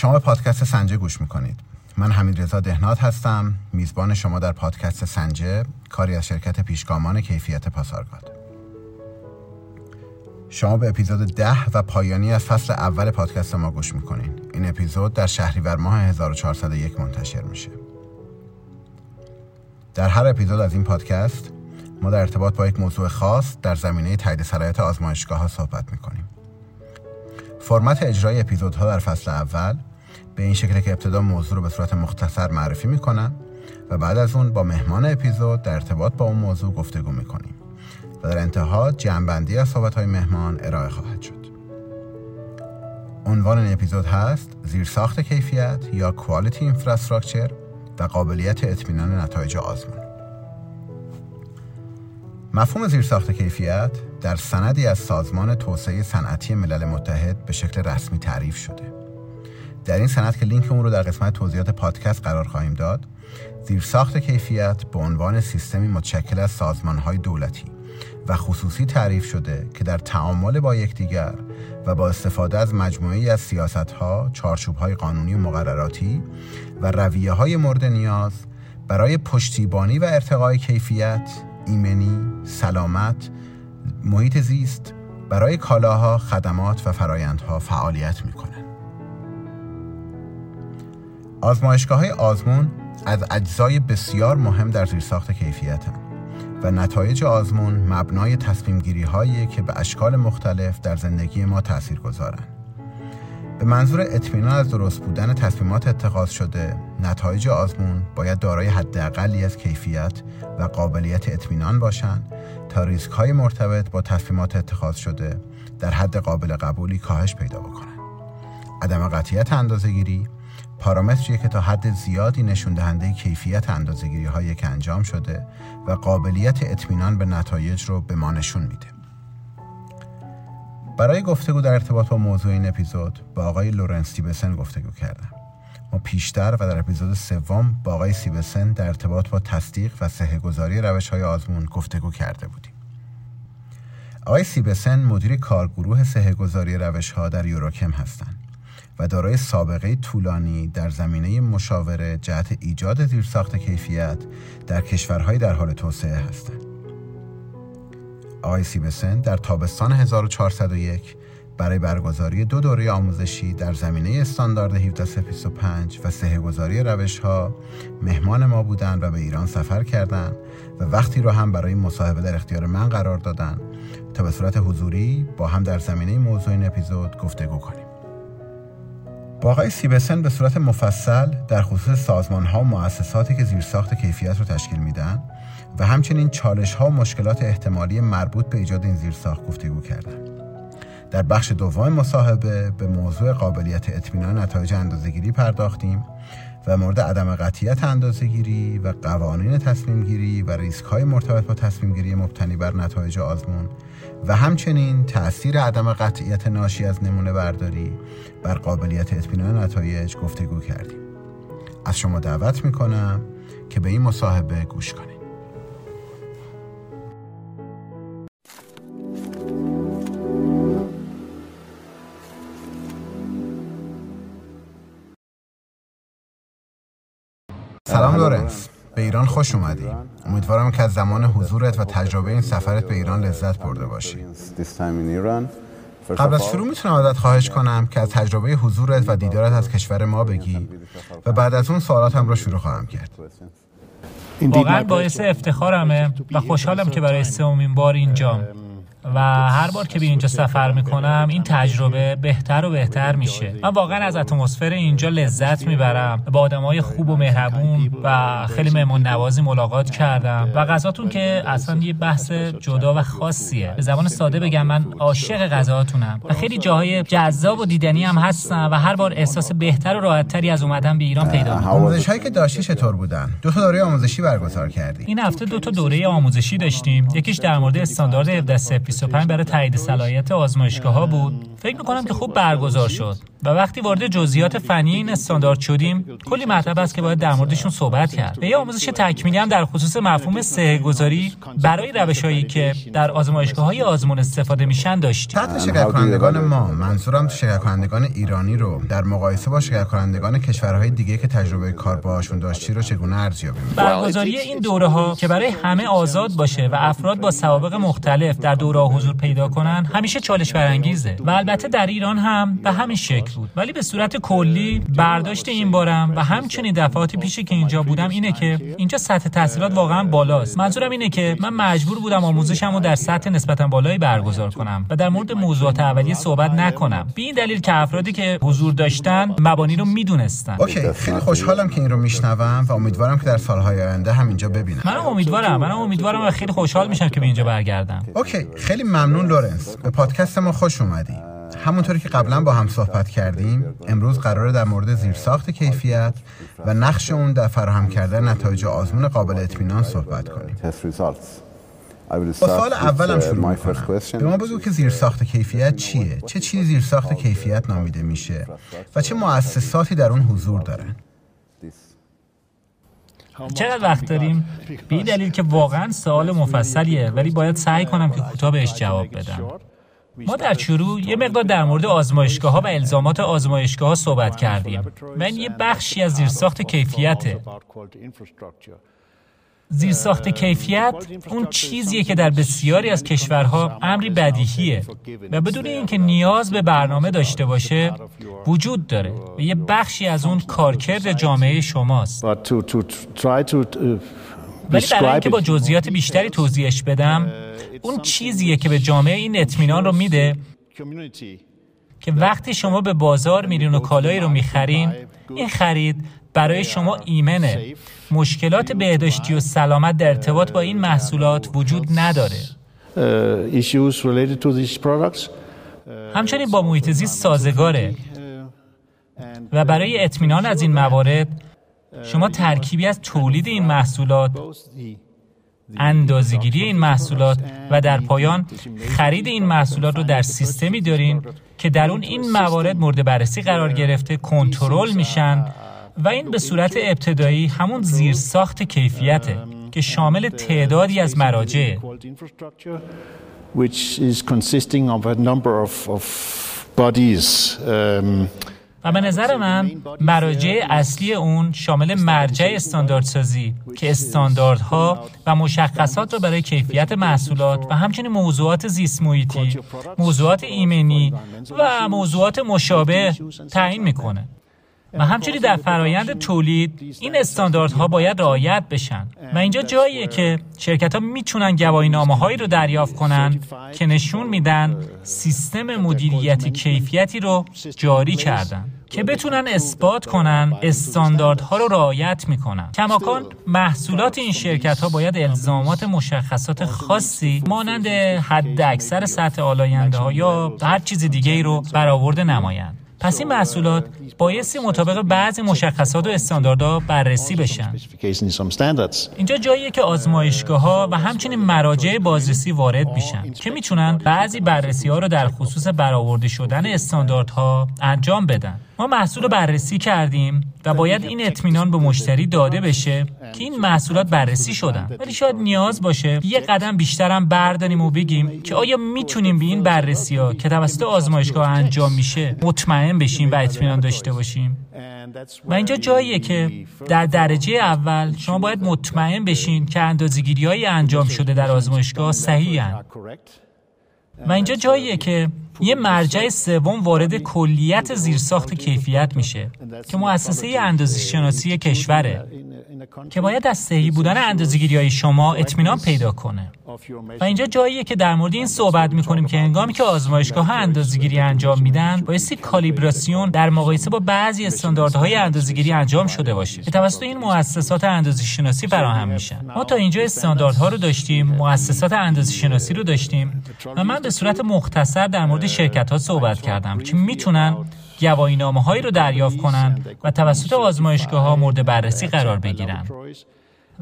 شما پادکست سنجه گوش می‌کنید. من حمید رضا دهنات هستم. میزبان شما در پادکست سنجه کاری از شرکت پیشگامان کیفیت پاسارگاد. شما به اپیزود ده و پایانی از فصل اول پادکست ما گوش می‌کنین این اپیزود در شهریور ماه 1401 منتشر میشه. در هر اپیزود از این پادکست ما در ارتباط با یک موضوع خاص در زمینه تایید صلاحیت آزمایشگاه ها صحبت می‌کنیم. فرمت اجرای اپیزودها در فصل اول به این شکل که ابتدا موضوع رو به صورت مختصر معرفی می‌کنم و بعد از اون با مهمان اپیزود در ارتباط با اون موضوع گفتگو می‌کنیم و در انتها جمعبندی از صحبت های مهمان ارائه خواهد شد. عنوان این اپیزود هست زیرساخت کیفیت یا Quality Infrastructure و قابلیت اطمینان نتایج آزمون. مفهوم زیرساخت کیفیت در سندی از سازمان توسعه صنعتی ملل متحد به شکل رسمی تعریف شده. در این سند که لینک اون رو در قسمت توضیحات پادکست قرار خواهیم داد زیرساخت کیفیت به عنوان سیستمی متشکل از سازمانهای دولتی و خصوصی تعریف شده که در تعامل با یکدیگر و با استفاده از مجموعی از سیاستها، چارچوبهای قانونی و مقرراتی و رویه های مورد نیاز برای پشتیبانی و ارتقای کیفیت، ایمنی، سلامت، محیط زیست برای کالاها، خدمات و فرایندها فعالیت می کنند. آزمایشگاه های آزمون از اجزای بسیار مهم در زیرساخت هم. و نتایج آزمون مبنای تصمیم گیری هایی که به اشکال مختلف در زندگی ما تأثیر گذارن. به منظور اطمینان از درست بودن تصمیمات اتخاذ شده نتایج آزمون باید دارای حداقلی از کیفیت و قابلیت اطمینان باشند تا ریسک های مرتبط با تصمیمات اتخاذ شده در حد قابل قبولی کاهش پیدا بکنند. عدم قطعیت اندازهگیری پارامتریه که تا حد زیادی نشون دهنده کیفیت اندازه‌گیری هایی که انجام شده و قابلیت اطمینان به نتایج رو به ما نشون میده. برای گفتگو در ارتباط با موضوع این اپیزود با آقای لورنس سیبسن گفتگو کردم. ما پیشتر و در اپیزود سوم با آقای سیبسن در ارتباط با تصدیق و گذاری روش های آزمون گفتگو کرده بودیم. آقای سیبسن مدیر کارگروه گذاری روش ها در یوروکم هستند. و دارای سابقه طولانی در زمینه مشاوره جهت ایجاد زیرساخت کیفیت در کشورهای در حال توسعه هستند. آقای سیبسن در تابستان 1401 برای برگزاری دو دوره آموزشی در زمینه استاندارد 17325 و سهگذاری روش ها مهمان ما بودند و به ایران سفر کردند و وقتی رو هم برای مصاحبه در اختیار من قرار دادن تا به صورت حضوری با هم در زمینه موضوع این اپیزود گفتگو کنیم. با آقای سیبسن به صورت مفصل در خصوص سازمان ها و مؤسساتی که زیرساخت کیفیت رو تشکیل میدن و همچنین چالش ها و مشکلات احتمالی مربوط به ایجاد این زیرساخت گفتگو کردم. در بخش دوم مصاحبه به موضوع قابلیت اطمینان نتایج اندازهگیری پرداختیم و مورد عدم قطعیت اندازهگیری و قوانین تصمیم گیری و ریسک های مرتبط با تصمیم گیری مبتنی بر نتایج آزمون و همچنین تأثیر عدم قطعیت ناشی از نمونه برداری بر قابلیت اطمینان نتایج گفتگو کردیم. از شما دعوت می‌کنم که به این مصاحبه گوش کنید. ایران خوش اومدی. امیدوارم که از زمان حضورت و تجربه این سفرت به ایران لذت برده باشی. قبل از شروع می‌تونم ازت خواهش کنم که از تجربه حضورت و دیدارت از کشور ما بگی و بعد از اون سوالاتم رو شروع خواهم کرد. واقعا باعث افتخارمه و خوشحالم که برای سومین بار اینجام. و هر بار که به اینجا سفر می‌کنم این تجربه بهتر و بهتر میشه. من واقعا از اتمسفر اینجا لذت می‌برم. با های خوب و مهربون و خیلی مهمون نوازی ملاقات کردم و غذاتون که اصلا یه بحث جدا و خاصیه. به زبان ساده بگم من عاشق غذاتونم و خیلی جاهای جذاب و دیدنی هم هستم و هر بار احساس بهتر و راحتتری از اومدن به ایران پیدا می‌کنم. آموزش هایی که داشتی چطور بودن؟ دو تا دوره آموزشی برگزار کردی. این هفته دو تا دوره آموزشی داشتیم. یکیش در مورد استاندارد 17 25 برای تایید صلاحیت آزمایشگاه ها بود. فکر می‌کنم که خوب برگزار شد. و وقتی وارد جزئیات فنی این استاندارد شدیم کلی مطلب است که باید در موردشون صحبت کرد. و یه آموزش تکمیلی هم در خصوص مفهوم سه گذاری برای روش هایی که در آزمایشگاه های آزمون استفاده میشن داشتیم. تحت شرکت کنندگان ما منظورم شرکت کنندگان ایرانی رو در مقایسه با شرکت کنندگان کشورهای دیگه که تجربه کار باهاشون داشتی رو چگونه ارزیابی برگزاری این دوره ها که برای همه آزاد باشه و افراد با سوابق مختلف در دوره حضور پیدا کنن همیشه چالش برانگیزه و البته در ایران هم به همین شکل. بود. ولی به صورت کلی برداشت این بارم و همچنین دفعاتی پیشی که اینجا بودم اینه که اینجا سطح تحصیلات واقعا بالاست. منظورم اینه که من مجبور بودم آموزشم رو در سطح نسبتا بالایی برگزار کنم و در مورد موضوعات اولیه صحبت نکنم. به این دلیل که افرادی که حضور داشتن مبانی رو می‌دونستن. اوکی خیلی خوشحالم که این رو میشنوم و امیدوارم که در سالهای آینده هم اینجا ببینم. من امیدوارم من امیدوارم و خیلی خوشحال میشم که به اینجا برگردم. OK خیلی ممنون لورنس. به پادکست ما خوش اومدی. همونطوری که قبلا با هم صحبت کردیم امروز قراره در مورد زیرساخت کیفیت و نقش اون در فراهم کردن نتایج آزمون قابل اطمینان صحبت کنیم با سوال اولم شروع می‌کنم به ما بگو که زیرساخت کیفیت چیه؟ چه چیزی زیرساخت کیفیت نامیده میشه؟ و چه مؤسساتی در اون حضور دارن؟ چقدر وقت داریم؟ به این دلیل که واقعا سوال مفصلیه ولی باید سعی کنم که کوتاه بهش جواب بدم ما در شروع یه مقدار در مورد آزمایشگاه ها و الزامات آزمایشگاه ها صحبت کردیم. این یه بخشی از زیرساخت کیفیته زیرساخت کیفیت اون چیزیه که در بسیاری از کشورها امری بدیهیه و بدون اینکه نیاز به برنامه داشته باشه وجود داره و یه بخشی از اون کارکرد جامعه شماست. ولی برای اینکه با جزئیات بیشتری توضیحش بدم اون چیزیه که به جامعه این اطمینان رو میده که وقتی شما به بازار میرین و کالایی رو می‌خرین این خرید برای شما ایمنه. مشکلات بهداشتی و سلامت در ارتباط با این محصولات وجود نداره. همچنین با محیط زیست سازگاره و برای اطمینان از این موارد شما ترکیبی از تولید این محصولات اندازگیری این محصولات و در پایان خرید این محصولات رو در سیستمی دارین که در اون این موارد مورد بررسی قرار گرفته کنترل میشن و این به صورت ابتدایی همون زیرساخت کیفیته که شامل تعدادی از مراجع. و به نظر من مراجع اصلی اون شامل مرجع استانداردسازی که استانداردها و مشخصات رو برای کیفیت محصولات و همچنین موضوعات زیست موضوعات ایمنی و موضوعات مشابه تعیین می‌کنه. و همچنین در فرایند تولید این استانداردها باید رعایت بشن. و اینجا جاییه که شرکت ها می‌تونن گواهی نامه هایی رو دریافت کنن که نشون میدن سیستم مدیریت کیفیتی رو جاری کردن که بتونن اثبات کنن استانداردها رو رعایت می‌کنن. کماکان محصولات این شرکت ها باید الزامات مشخصات خاصی مانند حد اکثر سطح آلاینده ها یا هر چیز دیگه ای رو برآورده نمایند. پس این محصولات بایستی مطابق بعضی مشخصات و استانداردها بررسی بشن. اینجا جاییه که آزمایشگاه ها و همچنین مراجع بازرسی وارد میشن که می‌تونن بعضی بررسی ها رو در خصوص برآورده شدن استانداردها انجام بدن. ما محصول بررسی کردیم و باید این اطمینان به مشتری داده بشه که این محصولات بررسی شدن ولی شاید نیاز باشه یه قدم بیشترم برداریم و بگیم که آیا می‌تونیم به این بررسی ها که توسط آزمایشگاه انجام میشه مطمئن بشیم و اطمینان داشته باشیم. و اینجا جاییه که در درجه اول شما باید مطمئن بشین که اندازگیری های انجام شده در آزمایشگاه صحیح و اینجا جاییه که یه مرجع سوم وارد کلیت زیرساخت کیفیت میشه که مؤسسه اندازه شناسی کشوره که باید از صحیح بودن اندازه‌گیری های شما اطمینان پیدا کنه. و اینجا جاییه که در مورد این صحبت می‌کنیم که هنگامی که آزمایشگاه ها اندازه‌گیری انجام میدن بایستی کالیبراسیون در مقایسه با بعضی استانداردهای اندازه‌گیری انجام شده باشه. که توسط این مؤسسات اندازه شناسی فراهم میشن. ما تا اینجا استانداردها رو داشتیم مؤسسات اندازه شناسی رو داشتیم و من به صورت مختصر در مورد شرکت ها صحبت کردم که می‌تونن گواهینامه هایی رو دریافت کنند و توسط آزمایشگاه ها مورد بررسی قرار بگیرند.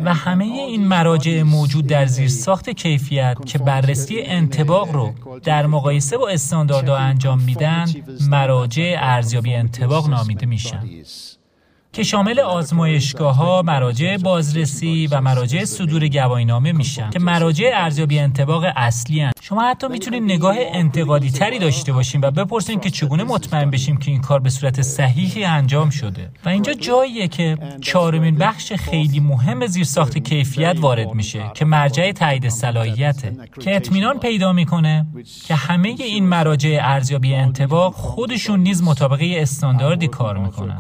و همه این مراجع موجود در زیر ساخت کیفیت که بررسی انتباق رو در مقایسه با استانداردها انجام میدن مراجع ارزیابی انتباق نامیده میشن که شامل آزمایشگاه ها، مراجع بازرسی و مراجع صدور گواهینامه میشن که مراجع ارزیابی انتباق اصلی هن. شما حتی می‌تونید نگاه انتقادی تری داشته باشیم و بپرسیم که چگونه مطمئن بشیم که این کار به صورت صحیحی انجام شده. و اینجا جاییه که چهارمین بخش خیلی مهم زیرساخت کیفیت وارد میشه که مرجع تایید صلاحیته که اطمینان پیدا می‌کنه که همه این مراجع ارزیابی انتباق خودشون نیز مطابقه استانداردی کار می‌کنن.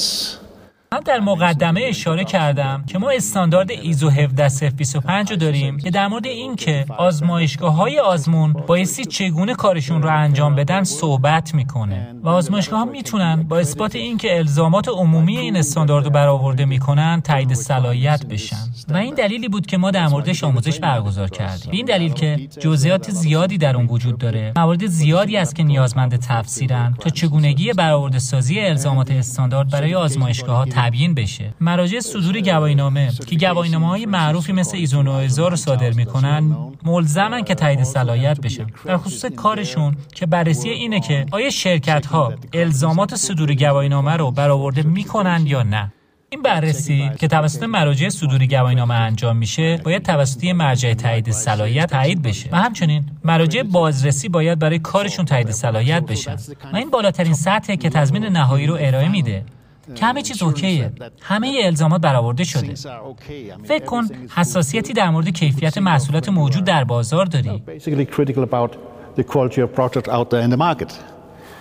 minutes. من در مقدمه اشاره کردم که ما استاندارد ایزو 17025 رو داریم که در مورد این که آزمایشگاه های آزمون بایستی چگونه کارشون رو انجام بدن صحبت می‌کنه. و آزمایشگاه ها می‌تونن با اثبات این که الزامات عمومی این استاندارد رو برآورده می‌کنن تایید صلاحیت بشن. و این دلیلی بود که ما در موردش آموزش برگزار کردیم. این دلیل که جزئیات زیادی در اون وجود داره. موارد زیادی است که نیازمند تفسیرن تا چگونگی برآورده سازی الزامات استاندارد برای آزمایشگاه ها تبیین بشه. مراجع صدور گواهینامه که گواهینامه های معروفی مثل ایزو 9000 رو صادر می‌کنن ملزمن که تایید صلاحیت بشن. در خصوص کارشون که بررسی اینه که آیا شرکت ها الزامات صدور گواهینامه رو برآورده می‌کنن یا نه. این بررسی که توسط مراجع صدور گواهینامه انجام میشه باید توسط مرجع تایید صلاحیت تایید بشه. و همچنین مراجع بازرسی باید برای کارشون تایید صلاحیت بشن. و این بالاترین سطحه که تضمین نهایی رو ارائه میده. همه چیز اوکیه. همه الزامات برآورده شده. فکر کن حساسیتی در مورد کیفیت محصولات موجود در بازار داری.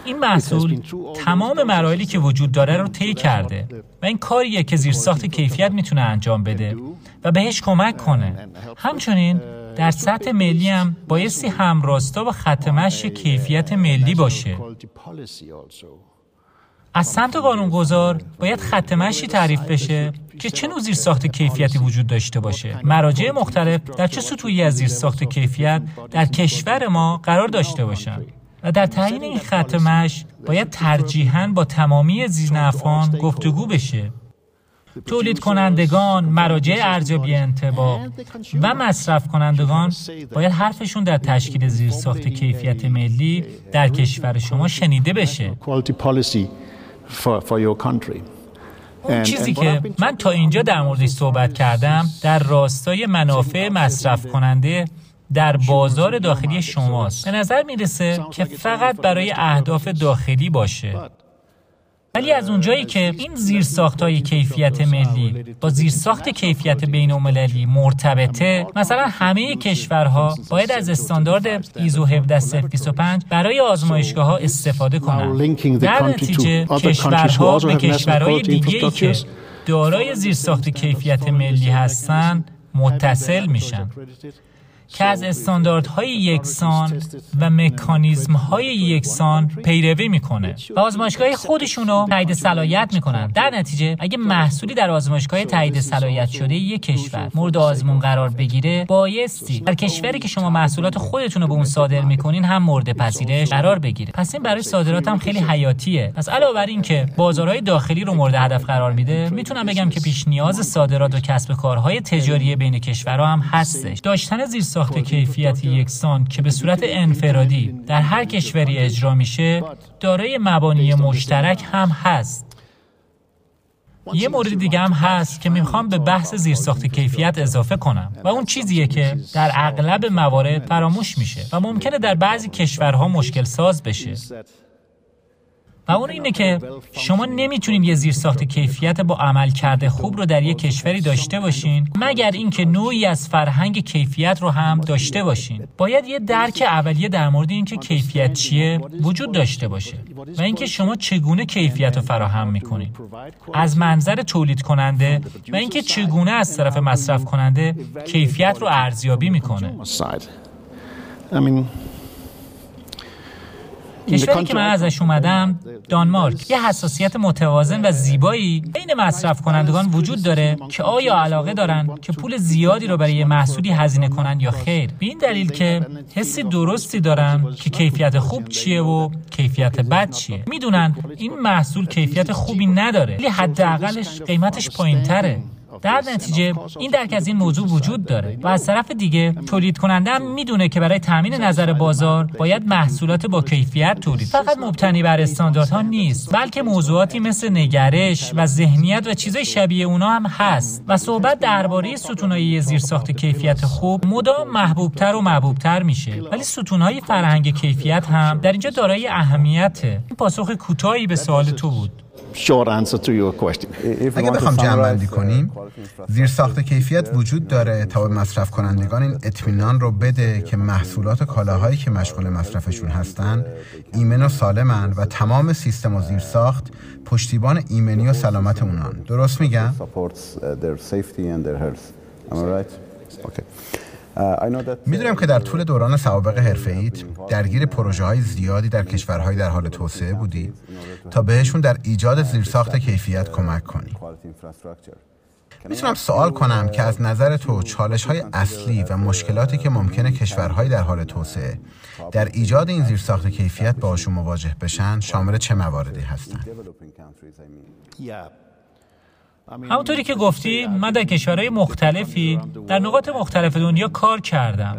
این محصول تمام مراحلی که وجود داره رو طی کرده و این کاریه که زیر ساخت کیفیت می‌تونه انجام بده و بهش کمک کنه. همچنین در سطح ملی هم بایستی همراستا با خط کیفیت ملی باشه. از سمت قانونگذار باید خط مشی تعریف بشه که چه نوع ساخت کیفیتی وجود داشته باشه. مراجع مختلف در چه سطوحی از ساخت کیفیت در کشور ما قرار داشته باشند؟ و در تعیین این خط مش باید ترجیحاً با تمامی زیرنفان گفتگو بشه. تولید کنندگان، مراجع ارزیابی انتباه و مصرف کنندگان باید حرفشون در تشکیل زیرساخت کیفیت ملی در کشور شما شنیده بشه. اون چیزی که من تا اینجا در موردش صحبت کردم در راستای منافع مصرف کننده در بازار داخلی شماست. به نظر می‌رسه که فقط برای اهداف داخلی باشه. ولی از اونجایی که این زیرساخت های کیفیت ملی با زیرساخت کیفیت بین المللی مرتبطه مثلا همه کشورها باید از استاندارد ایزو 17025 برای آزمایشگاه ها استفاده کنند. در نتیجه کشورها به کشورهای دیگه ای که دارای زیرساخت کیفیت ملی هستند متصل میشن. که از استانداردهای یکسان و مکانیزمهای یکسان پیروی می‌کنه. و آزمایشگاه خودشونو تایید صلاحیت می‌کنن. در نتیجه اگه محصولی در آزمایشگاه تایید صلاحیت شده یک کشور مورد آزمون قرار بگیره بایستی. در کشوری که شما محصولات خودتون رو به اون صادر می‌کنین هم مورد پذیرش قرار بگیره. پس این برای صادرات هم خیلی حیاتیه. پس علاوه بر این که بازارهای داخلی رو مورد هدف قرار میده می‌تونم بگم که پیش نیاز صادرات و کسب کارهای تجاری بین کشورها هم هستش. داشتن زیر ساخت کیفیت یکسان که به صورت انفرادی در هر کشوری اجرا میشه دارای مبانی مشترک هم هست. یه مورد دیگه هم هست که می‌خوام به بحث زیرساخت کیفیت اضافه کنم. و اون چیزیه که در اغلب موارد فراموش میشه و ممکنه در بعضی کشورها مشکل ساز بشه. و اون اینه که شما نمی‌تونید یه زیرساخت کیفیت با عمل کرده خوب رو در یه کشوری داشته باشین مگر اینکه نوعی از فرهنگ کیفیت رو هم داشته باشین. باید یه درک اولیه در مورد اینکه کیفیت چیه وجود داشته باشه و اینکه شما چگونه کیفیت رو فراهم می‌کنید از منظر تولید کننده و اینکه چگونه از طرف مصرف کننده کیفیت رو ارزیابی می‌کنه. کشوری که من ازش اومدم دانمارک. یه حساسیت متوازن و زیبایی بین مصرف کنندگان وجود داره که آیا علاقه دارن که پول زیادی رو برای محصولی هزینه کنن یا خیر؟ به این دلیل که حسی درستی دارن که کیفیت خوب چیه و کیفیت بد چیه؟ می‌دونن این محصول کیفیت خوبی نداره ولی حداقلش قیمتش پایین تره در نتیجه این درک از این موضوع وجود داره و از طرف دیگه تولید کننده هم می‌دونه که برای تامین نظر بازار باید محصولات با کیفیت تولید فقط مبتنی بر استانداردها نیست بلکه موضوعاتی مثل نگرش و ذهنیت و چیزای شبیه اونا هم هست و صحبت درباره ستونهای زیرساخت کیفیت خوب مدام محبوبتر و محبوبتر میشه ولی ستونهای فرهنگ کیفیت هم در اینجا دارای اهمیته این پاسخ کوتاهی به سوال تو بود اگه بخوام جمع بندی کنیم زیر ساخت کیفیت وجود داره تا به مصرف کنندگان این اطمینان رو بده که محصولات کالاهایی که مشغول مصرفشون هستن ایمن و سالمن و تمام سیستم و زیر ساخت پشتیبان ایمنی و سلامت اونان. درست میگم؟ می‌دونم که در طول دوران سوابق حرفه‌ایت درگیر پروژه های زیادی در کشورهای در حال توسعه بودی تا بهشون در ایجاد زیرساخت کیفیت کمک کنی. می‌تونم سوال کنم که از نظر تو چالش های اصلی و مشکلاتی که ممکنه کشورهای در حال توسعه در ایجاد این زیرساخت کیفیت باشون مواجه بشن شامل چه مواردی هستند؟ همونطوری که گفتی من در کشورهای مختلفی در نقاط مختلف دنیا کار کردم.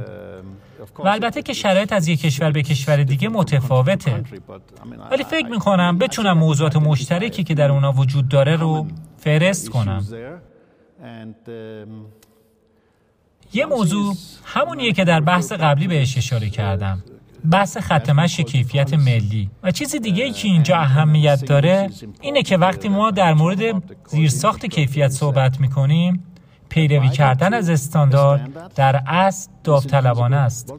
و البته که شرایط از یک کشور به کشور دیگه متفاوته. ولی فکر می‌کنم بتونم موضوعات مشترکی که در اونا وجود داره رو فرست کنم. یه موضوع همونیه که در بحث قبلی بهش اشاره کردم. بحث خط کیفیت ملی. و چیزی دیگه که اینجا اهمیت داره اینه که وقتی ما در مورد زیرساخت کیفیت صحبت می‌کنیم پیروی کردن از استاندارد در اصل داوطلبانه است.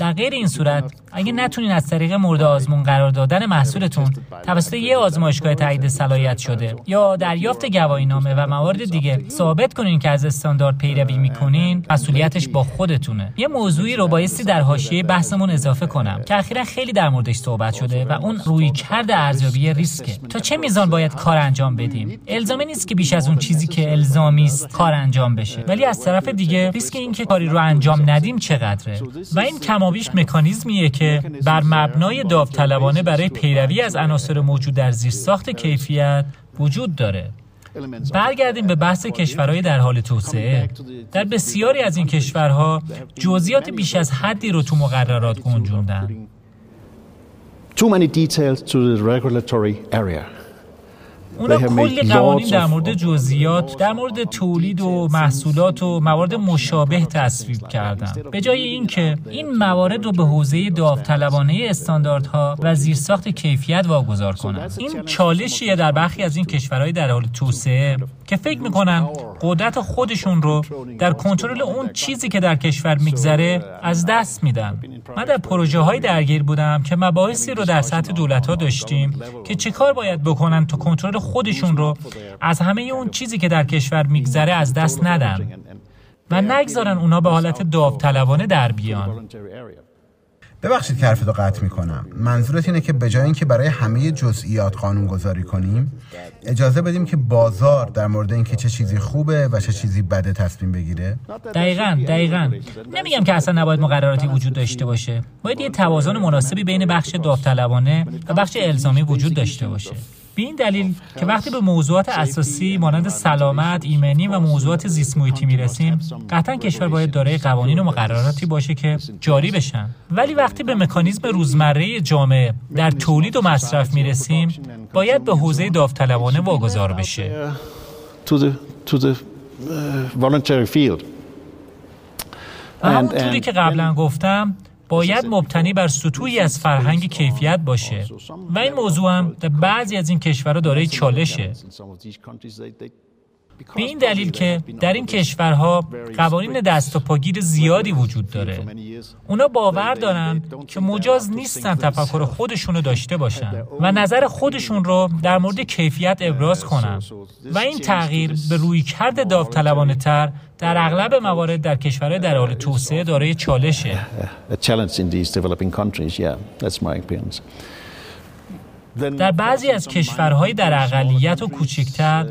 در غیر این صورت اگه نتونین از طریق مورد آزمون قرار دادن محصولتون توسط یه آزمایشگاه تایید صلاحیت شده یا دریافت گواهی نامه و موارد دیگه ثابت کنین که از استاندارد پیروی می‌کنین مسئولیتش با خودتونه. یه موضوعی رو بایستی در حاشیه بحثمون اضافه کنم که اخیرا خیلی در موردش صحبت شده و اون روی کرد ارزیابی ریسکه. تا چه میزان باید کار انجام بدیم؟ الزامی نیست که بیش از اون چیزی که الزامی است کار انجام بشه. ولی از طرف دیگه ریسک این که کاری رو انجام ندیم چقدره؟ و این کمابیش مکانیزمیه که بر مبنای داوطلبانه برای پیروی از عناصر موجود در زیرساخت کیفیت وجود داره. برگردیم به بحث کشورهای در حال توسعه. در بسیاری از این کشورها جزئیات بیش از حدی رو تو مقررات گنجوندن. Too many details to the regulatory area. اونا کلی قوانین در مورد جزئیات در مورد تولید و محصولات و موارد مشابه تصویب کردن. به جای اینکه این موارد رو به حوزه داوطلبانه استانداردها و زیرساخت کیفیت واگذار کنند. این چالشیه در برخی از این کشورهای در حال توسعه. که فکر می‌کنن قدرت خودشون رو در کنترل اون چیزی که در کشور میگذره از دست میدن. من در پروژه های درگیر بودم که مباحثی رو در سطح دولت ها داشتیم که چه کار باید بکنن تا کنترل خودشون رو از همه اون چیزی که در کشور میگذره از دست ندن و نگذارن اونا به حالت داوطلبانه در بیان. ببخشید که حرفتو قطع می‌کنم. منظورت اینه که به جای اینکه برای همه جزئیات قانون گذاری کنیم اجازه بدیم که بازار در مورد اینکه چه چیزی خوبه و چه چیزی بده تصمیم بگیره؟ دقیقا دقیقا. نمیگم که اصلا نباید مقرراتی وجود داشته باشه. باید یه توازن مناسبی بین بخش داوطلبانه و بخش الزامی وجود داشته باشه. به این دلیل که وقتی به موضوعات اساسی مانند سلامت، ایمنی و موضوعات زیست محیطی می‌رسیم، قطعا کشور باید دارای قوانین و مقرراتی باشه که جاری بشن. ولی وقتی به مکانیزم روزمره جامعه در تولید و مصرف می‌رسیم، باید به حوزه داوطلبانه واگذار بشه. و همونطوری که قبلا گفتم باید مبتنی بر سطوحی از فرهنگ کیفیت باشه. و این موضوع هم در بعضی از این کشورها دارای چالشه. به این دلیل که در این کشورها قوانین دست و پاگیر زیادی وجود داره. اونا باور دارن که مجاز نیستن تفکر خودشونو داشته باشن و نظر خودشون رو در مورد کیفیت ابراز کنن. و این تغییر به روی کرد داوطلبانه تر در اغلب موارد در کشورهای در حال توسعه دارای چالشه. در بعضی از کشورهای در اقلیت و کوچکتر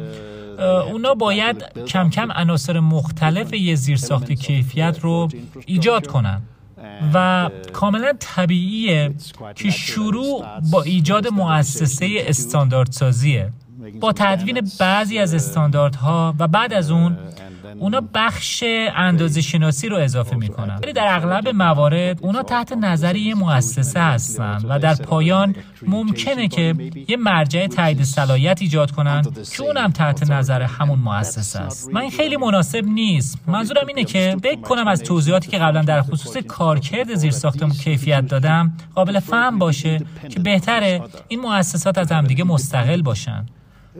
اونا باید کم کم عناصر مختلف یه زیرساخت کیفیت رو ایجاد کنن. و کاملا طبیعیه که شروع با ایجاد مؤسسه استانداردسازیه. با تدوین بعضی از استانداردها و بعد از اون اونا بخش اندازه شناسی رو اضافه می‌کنن. ولی در اغلب موارد اونا تحت نظر یه مؤسسه هستن و در پایان ممکنه که یه مرجع تایید صلاحیت ایجاد کنن که اونم تحت نظر همون مؤسسه است. من خیلی مناسب نیست. منظورم اینه که فکر کنم از توضیحاتی که قبلا در خصوص کارکرد زیر ساختمون کیفیت دادم قابل فهم باشه که بهتره این مؤسسات از همدیگه مستقل باشن.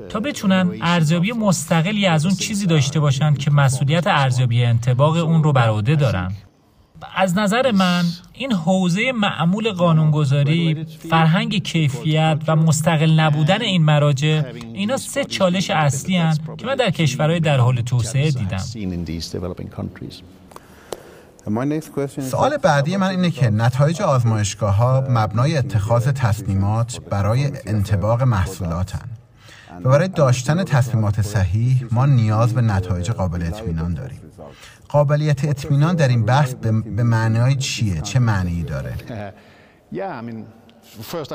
تا بتونن ارزیابی مستقلی از اون چیزی داشته باشن که مسئولیت ارزیابی انتباق اون رو بر عهده دارن از نظر من این حوزه معمول قانونگذاری فرهنگ کیفیت و مستقل نبودن این مراجع اینا سه چالش اصلی هن که من در کشورهای در حال توسعه دیدم. سوال بعدی من اینه که نتایج آزمایشگاه ها مبنای اتخاذ تصمیمات برای انتباق محصولاتن. و برای داشتن تصمیمات صحیح ما نیاز به نتایج قابل اطمینان داریم. قابلیت اطمینان در این بحث به معنای چیه؟ چه معنی داره؟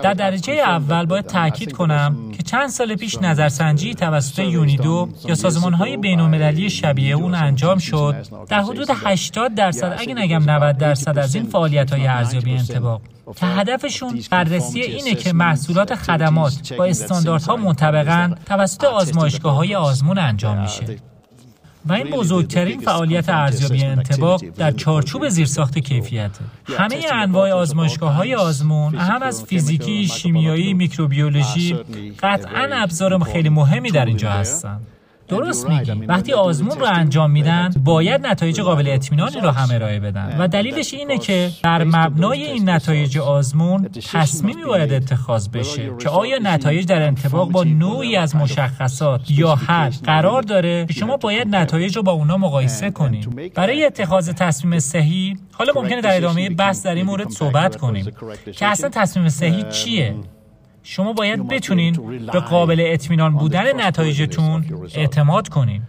در درجه اول باید تاکید کنم که چند سال پیش نظرسنجی توسط یونیدو یا سازمان های بین شبیه اون انجام شد در حدود 80 درصد اگه نگم 90 درصد از این فعالیت های ارزیابی انتباق که هدفشون بررسی اینه که محصولات خدمات با استانداردها منطبقن توسط آزمایشگاه های آزمون انجام میشه. و این بزرگترین فعالیت ارزیابی انتباق در چارچوب زیرساخت کیفیت همه انواع آزمایشگاه های آزمون هم از فیزیکی، شیمیایی، میکروبیولوژی قطعا ابزار خیلی مهمی در اینجا هستند. درست میگی. وقتی آزمون رو انجام میدن باید نتایج قابل اطمینانی رو هم ارائه بدن. و دلیلش اینه که در مبنای این نتایج آزمون تصمیمی باید اتخاذ بشه که آیا نتایج در انطباق با نوعی از مشخصات یا حد قرار داره که شما باید نتایج رو با اونا مقایسه کنید برای اتخاذ تصمیم صحیح حالا ممکنه در ادامه بحث در این مورد صحبت کنیم که اصلا تصمیم صحیح چیه. شما باید بتونین به قابل اطمینان بودن نتایجتون اعتماد کنین.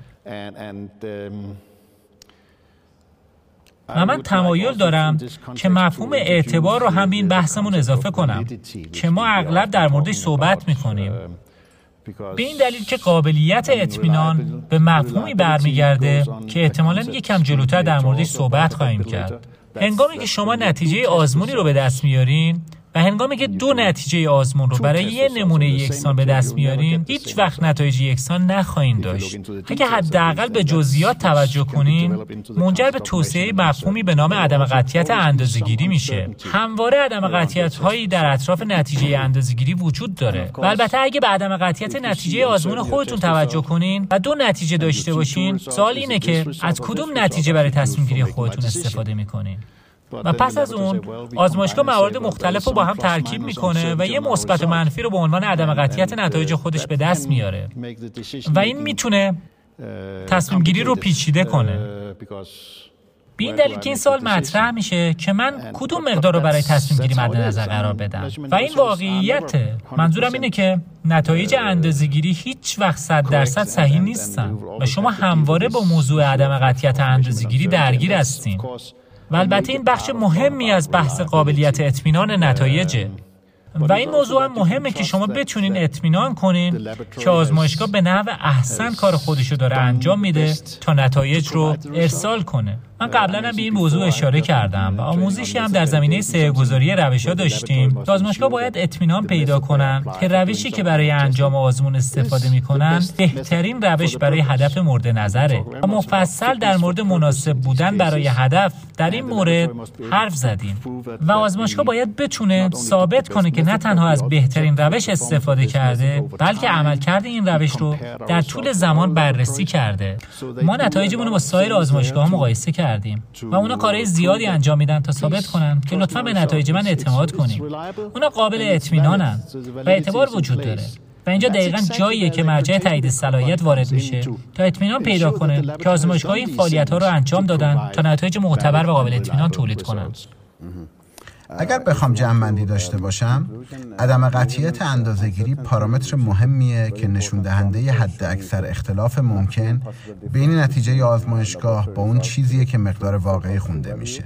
و من تمایل دارم که مفهوم اعتبار رو هم این بحثمون اضافه کنم که ما اغلب در موردش صحبت می‌کنیم. به این دلیل که قابلیت اطمینان به مفهومی برمیگرده که احتمالا یکم جلوتر در موردش صحبت خواهیم کرد. هنگامی که شما نتیجه آزمونی رو به دست میارین و هنگامی که دو نتیجه آزمون رو برای یه نمونه یکسان به دست میارین هیچ وقت نتایج یکسان نخواهید داشت. اگه حداقل به جزئیات توجه کنین منجر به توسعه مفهومی به نام عدم قطعیت اندازه‌گیری میشه. همواره عدم قطعیت هایی در اطراف نتیجه اندازه‌گیری وجود داره. و البته اگه به عدم قطعیت نتیجه آزمون خودتون توجه کنین و دو نتیجه داشته باشین سوال اینه که از کدوم نتیجه برای تصمیم گیری خودتون استفاده می‌کنین؟ و پس از اون آزمایشگاه موارد مختلف رو با هم ترکیب می‌کنه و یه مثبت منفی رو به عنوان عدم قطعیت نتایج خودش به دست میاره. و این می‌تونه تصمیم گیری رو پیچیده کنه. به این دلیل که این سال مطرح میشه که من کدوم مقدار رو برای تصمیم گیری مد نظر قرار بدم. و این واقعیت منظورم اینه که نتایج اندازهگیری هیچ وقت صد درصد صحیح نیستن. و شما همواره با موضوع عدم قطعیت اندازهگیری درگیر هستین. و البته این بخش مهمی از بحث قابلیت اطمینان نتایجه. و این موضوع هم مهمه که شما بتونین اطمینان کنین که آزمایشگاه به نحو احسن کار خودشو داره انجام میده تا نتایج رو ارسال کنه. من قبلا هم به این موضوع اشاره کردم و آموزشی هم در زمینه سهگذاری روش ها داشتیم. آزمایشگاه باید اطمینان پیدا کنن که روشی که برای انجام آزمون استفاده می‌کنن بهترین روش برای هدف مورد نظره و مفصل در مورد مناسب بودن برای هدف در این مورد حرف زدیم و آزمایشگاه باید بتونه ثابت کنه که نه تنها از بهترین روش استفاده کرده بلکه عملکرد این روش رو در طول زمان بررسی کرده. ما نتایجمون رو با سایر آزمایشگاه مقایسه کردیم. کردیم و اونا کارهای زیادی انجام میدن تا ثابت کنن که لطفا به نتایج من اعتماد کنیم. اونا قابل اطمینانن و اعتبار وجود داره. و اینجا دقیقا جاییه که مرجع تایید صلاحیت وارد میشه تا اطمینان پیدا کنه که آزمایشگاه این فعالیت ها رو انجام دادن تا نتایج معتبر و قابل اطمینان تولید کنن. اگر بخوام جمع داشته باشم عدم قطعیت اندازهگیری پارامتر مهمیه که نشون دهنده حد اکثر اختلاف ممکن بین نتیجه آزمایشگاه با اون چیزیه که مقدار واقعی خونده میشه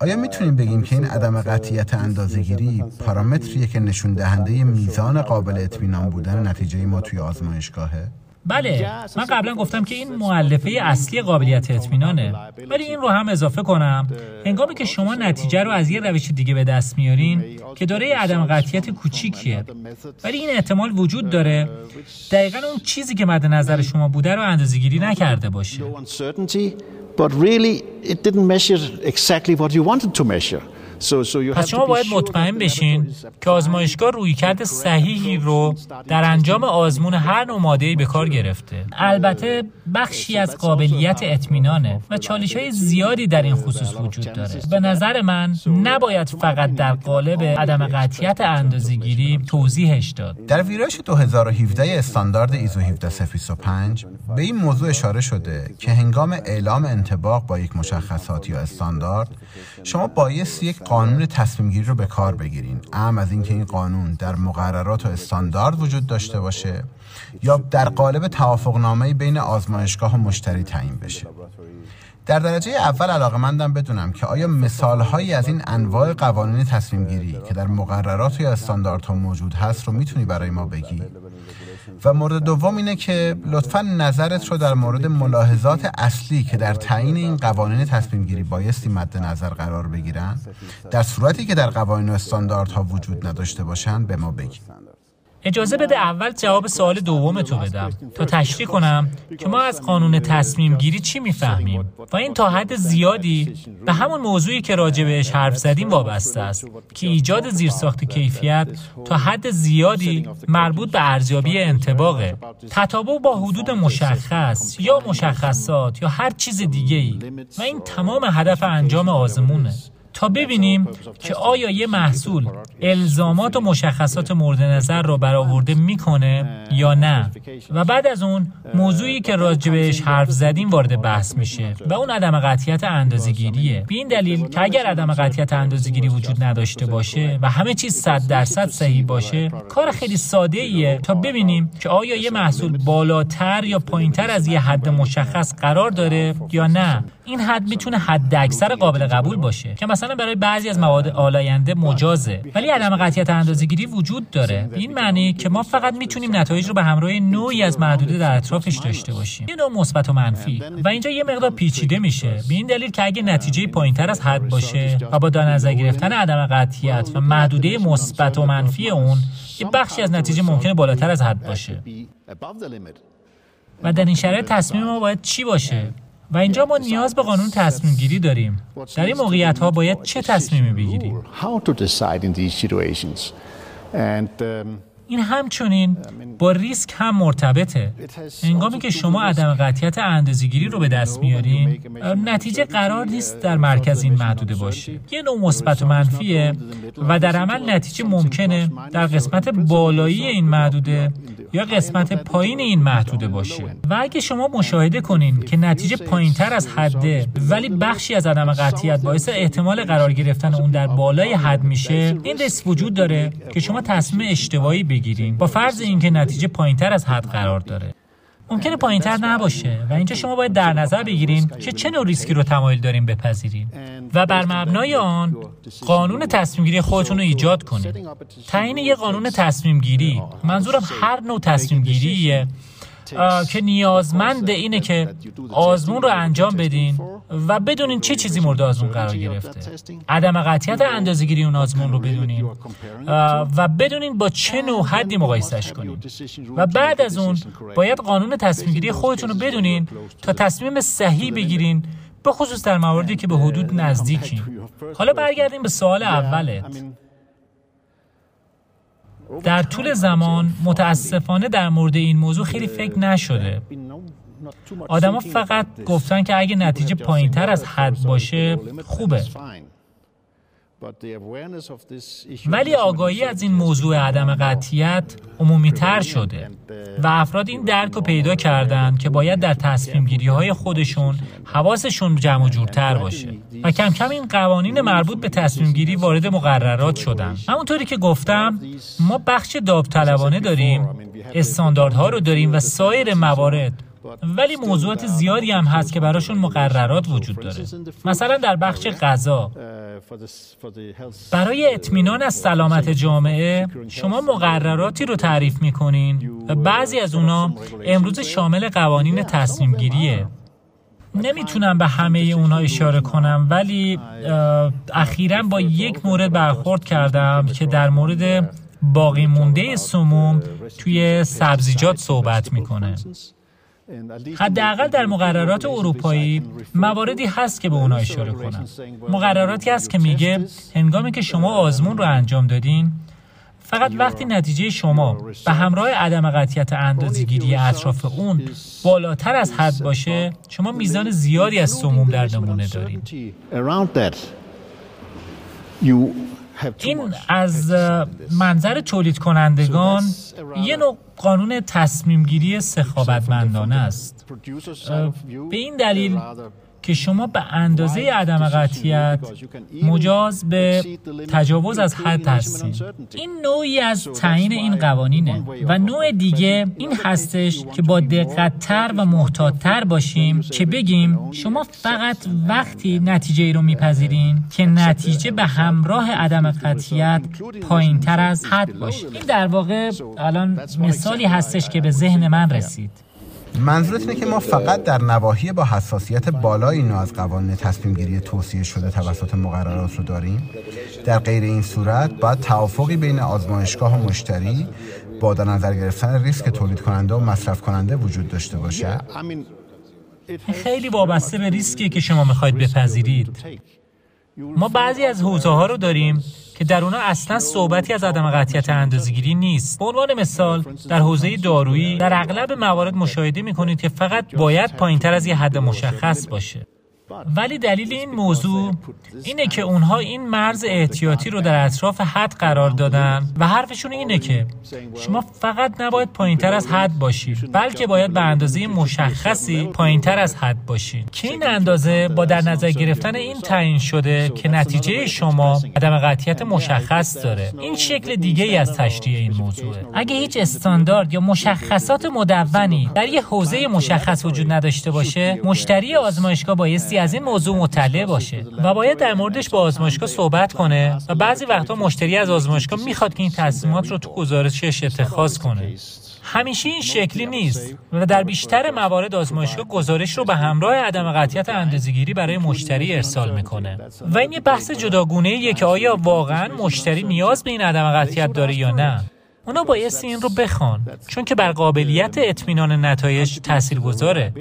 آیا می‌تونیم بگیم که این عدم قطعیت اندازهگیری پارامتریه که نشون دهنده میزان قابل اطمینان بودن نتیجه ما توی آزمایشگاهه؟ بله من قبلا گفتم که این معلفه اصلی قابلیت اطمینانه. ولی این رو هم اضافه کنم. هنگامی که شما نتیجه رو از یه روش دیگه به دست میارین که داره عدم قطعیت کوچیکیه. ولی این احتمال وجود داره. دقیقا اون چیزی که مد نظر شما بوده رو اندازه‌گیری نکرده باشه. but really it didn't measure exactly what you wanted to measure. پس شما باید مطمئن بشین که آزمایشگاه رویکرد صحیحی رو در انجام آزمون هر نوع ماده‌ای به کار گرفته. البته بخشی از قابلیت اطمینانه و چالش های زیادی در این خصوص وجود داره. به نظر من نباید فقط در قالب عدم قطعیت اندازه‌گیری توضیحش داد. در ویرایش 2017 استاندارد ایزو 17325 به این موضوع اشاره شده که هنگام اعلام انتباق با یک مشخصات یا استاندارد شما بایست یک قانون تصمیم گیری رو به کار بگیرین. ام از اینکه این قانون در مقررات و استاندارد وجود داشته باشه یا در قالب توافقنامه بین آزمایشگاه و مشتری تعیین بشه. در درجه اول علاقه مندم بدونم که آیا مثال هایی از این انواع قوانین تصمیم گیری که در مقررات یا استانداردها موجود هست رو می‌تونی برای ما بگی؟ و مورد دوم اینه که لطفا نظرت رو در مورد ملاحظات اصلی که در تعیین این قوانین تصمیم گیری بایستی مد نظر قرار بگیرن در صورتی که در قوانین و استانداردها وجود نداشته باشند به ما بگی. اجازه بده اول جواب سوال دوم تو بدم. تا تشریح کنم که ما از قانون تصمیم گیری چی می‌فهمیم؟ و این تا حد زیادی به همون موضوعی که راجع بهش حرف زدیم وابسته است که ایجاد زیرساخت کیفیت تا حد زیادی مربوط به ارزیابی انتباقه. تطابق با حدود مشخص یا مشخصات یا هر چیز دیگه ای و این تمام هدف انجام آزمونه. تا ببینیم که آیا یه محصول الزامات و مشخصات مورد نظر رو برآورده می‌کنه یا نه. و بعد از اون موضوعی که راجبش حرف زدیم وارد بحث میشه و اون عدم قطعیت اندازه‌گیریه. به این دلیل که اگر عدم قطعیت اندازه‌گیری وجود نداشته باشه و همه چیز 100 درصد صحیح باشه کار خیلی ساده ایه تا ببینیم که آیا یه محصول بالاتر یا پایینتر از یه حد مشخص قرار داره یا نه. این حد می‌تونه حد اکثر قابل قبول باشه که مثلا برای بعضی از مواد آلاینده مجازه. ولی عدم قطعیت اندازه‌گیری وجود داره. این معنی که ما فقط می‌تونیم نتایج رو به همراه نوعی از محدوده در اطرافش داشته باشیم. یه نوع مثبت و منفی. و اینجا یه مقدار پیچیده میشه. به این دلیل که اگه نتیجه پایینتر از حد باشه و با در نظر گرفتن عدم قطعیت و محدوده مثبت و منفی اون یه بخشی از نتیجه ممکنه بالاتر از حد باشه. و در این شرایط تصمیم ما باید چی باشه؟ و اینجا ما نیاز به قانون تصمیم گیری داریم. در این موقعیت ها باید چه تصمیمی بگیریم؟ این همچنین با ریسک هم مرتبطه. انگامی که شما عدم قطعیت اندازه‌گیری رو به دست میارین نتیجه قرار نیست در مرکز این محدوده باشه یه نوع مثبت و منفیه و در عمل نتیجه ممکنه در قسمت بالایی این محدوده یا قسمت پایین این محدوده باشه. و اگه شما مشاهده کنین که نتیجه پایینتر از حده ولی بخشی از عدم قطعیت باعث احتمال قرار گرفتن اون در بالای حد میشه این ریسک وجود داره که شما تصمیم اشتباهی بگیرین با فرض اینکه نتیجه پایینتر از حد قرار داره. ممکنه پایینتر نباشه و اینجا شما باید در نظر بگیرین که چه نوع ریسکی رو تمایل داریم بپذیرین و بر مبنای آن قانون تصمیم گیری خودتون رو ایجاد کنید تعیین یه قانون تصمیم گیری منظورم هر نوع تصمیم گیریه که نیازمند اینه که آزمون رو انجام بدین و بدونین چه چیزی مورد آزمون قرار گرفته. عدم قطعیت اندازه‌گیری اون آزمون رو بدونین. و بدونین با چه نوع حدی مقایسش کنین. و بعد از اون باید قانون تصمیم گیری خودتون رو بدونین تا تصمیم صحیح بگیرین به خصوص در مواردی که به حدود نزدیکین. حالا برگردیم به سوال اولت در طول زمان متاسفانه در مورد این موضوع خیلی فکر نشده. آدما فقط گفتن که اگه نتیجه پایین تر از حد باشه خوبه. ولی آگاهی از این موضوع عدم قطیت عمومی تر شده و افراد این درک رو پیدا کردن که باید در تصمیم گیری های خودشون حواسشون جمع و جورتر باشه و کم کم این قوانین مربوط به تصمیم گیری وارد مقررات شدن. همونطوری که گفتم ما بخش داوطلبانه داریم استانداردها رو داریم و سایر موارد ولی موضوعات زیادی هم هست که براشون مقررات وجود داره. مثلا در بخش غذا. برای اطمینان از سلامت جامعه شما مقرراتی رو تعریف می‌کنین و بعضی از اونا امروز شامل قوانین تصمیم گیریه نمی‌تونم به همه اونا اشاره کنم ولی اخیرا با یک مورد برخورد کردم که در مورد باقی مونده سموم توی سبزیجات صحبت می‌کنه. حداقل در مقررات اروپایی مواردی هست که به اونا اشاره کنم. مقرراتی هست که میگه هنگامی که شما آزمون رو انجام دادین فقط وقتی نتیجه شما به همراه عدم قطعیت اندازه‌گیری اطراف اون بالاتر از حد باشه شما میزان زیادی از سموم در نمونه دارید این از منظر تولید کنندگان یه نوع قانون تصمیم گیری سخاوتمندانه است. به این دلیل که شما به اندازه عدم قطعیت مجاز به تجاوز از حد هستید این نوعی از تعیین این قوانینه. و نوع دیگه این هستش که با دقتتر و محتاطتر باشیم که بگیم شما فقط وقتی نتیجه ای رو میپذیرین که نتیجه به همراه عدم قطعیت پایین تر از حد باشه. این در واقع الان مثالی هستش که به ذهن من رسید. منظورت اینه که ما فقط در نواحی با حساسیت بالایی نوع از قوانین تصمیم گیری توصیه شده توسط مقررات رو داریم؟ در غیر این صورت باید توافقی بین آزمایشگاه و مشتری با در نظر گرفتن ریسک تولید کننده و مصرف کننده وجود داشته باشه؟ خیلی وابسته به ریسکی که شما می‌خواید بپذیرید. ما بعضی از حوزه ها رو داریم. که در اونا اصلا صحبتی از عدم قطعیت اندازه‌گیری نیست. به عنوان مثال در حوزه دارویی در اغلب موارد مشاهده می‌کنید که فقط باید پایینتر از یه حد مشخص باشه. ولی دلیل این موضوع اینه که اونها این مرز احتیاطی رو در اطراف حد قرار دادن و حرفشون اینه که شما فقط نباید پایینتر از حد باشید بلکه باید به اندازه مشخصی پایینتر از حد باشید. که این اندازه با در نظر گرفتن این تعیین شده که نتیجه شما عدم قطعیت مشخص داره. این شکل دیگه ای از تشریح این موضوعه. اگه هیچ استاندارد یا مشخصات مدونی در یه حوزه مشخص وجود نداشته باشه مشتری آزمایشگاه بایستی از این موضوع مطلع باشه و باید در موردش با آزمایشگاه صحبت کنه و بعضی وقتا مشتری از آزمایشگاه می‌خواد که این تصمیمات رو تو گزارشش اتخاذ کنه. همیشه این شکلی نیست و در بیشتر موارد آزمایشگاه گزارش رو به همراه عدم قطعیت اندازه‌گیری برای مشتری ارسال می‌کنه. و این یه بحث جداگونه که آیا واقعا مشتری نیاز به این عدم قطعیت داره یا نه. اونا بایستی این رو بخوان چون که بر قابلیت اطمینان نتایج تأثیر گذاره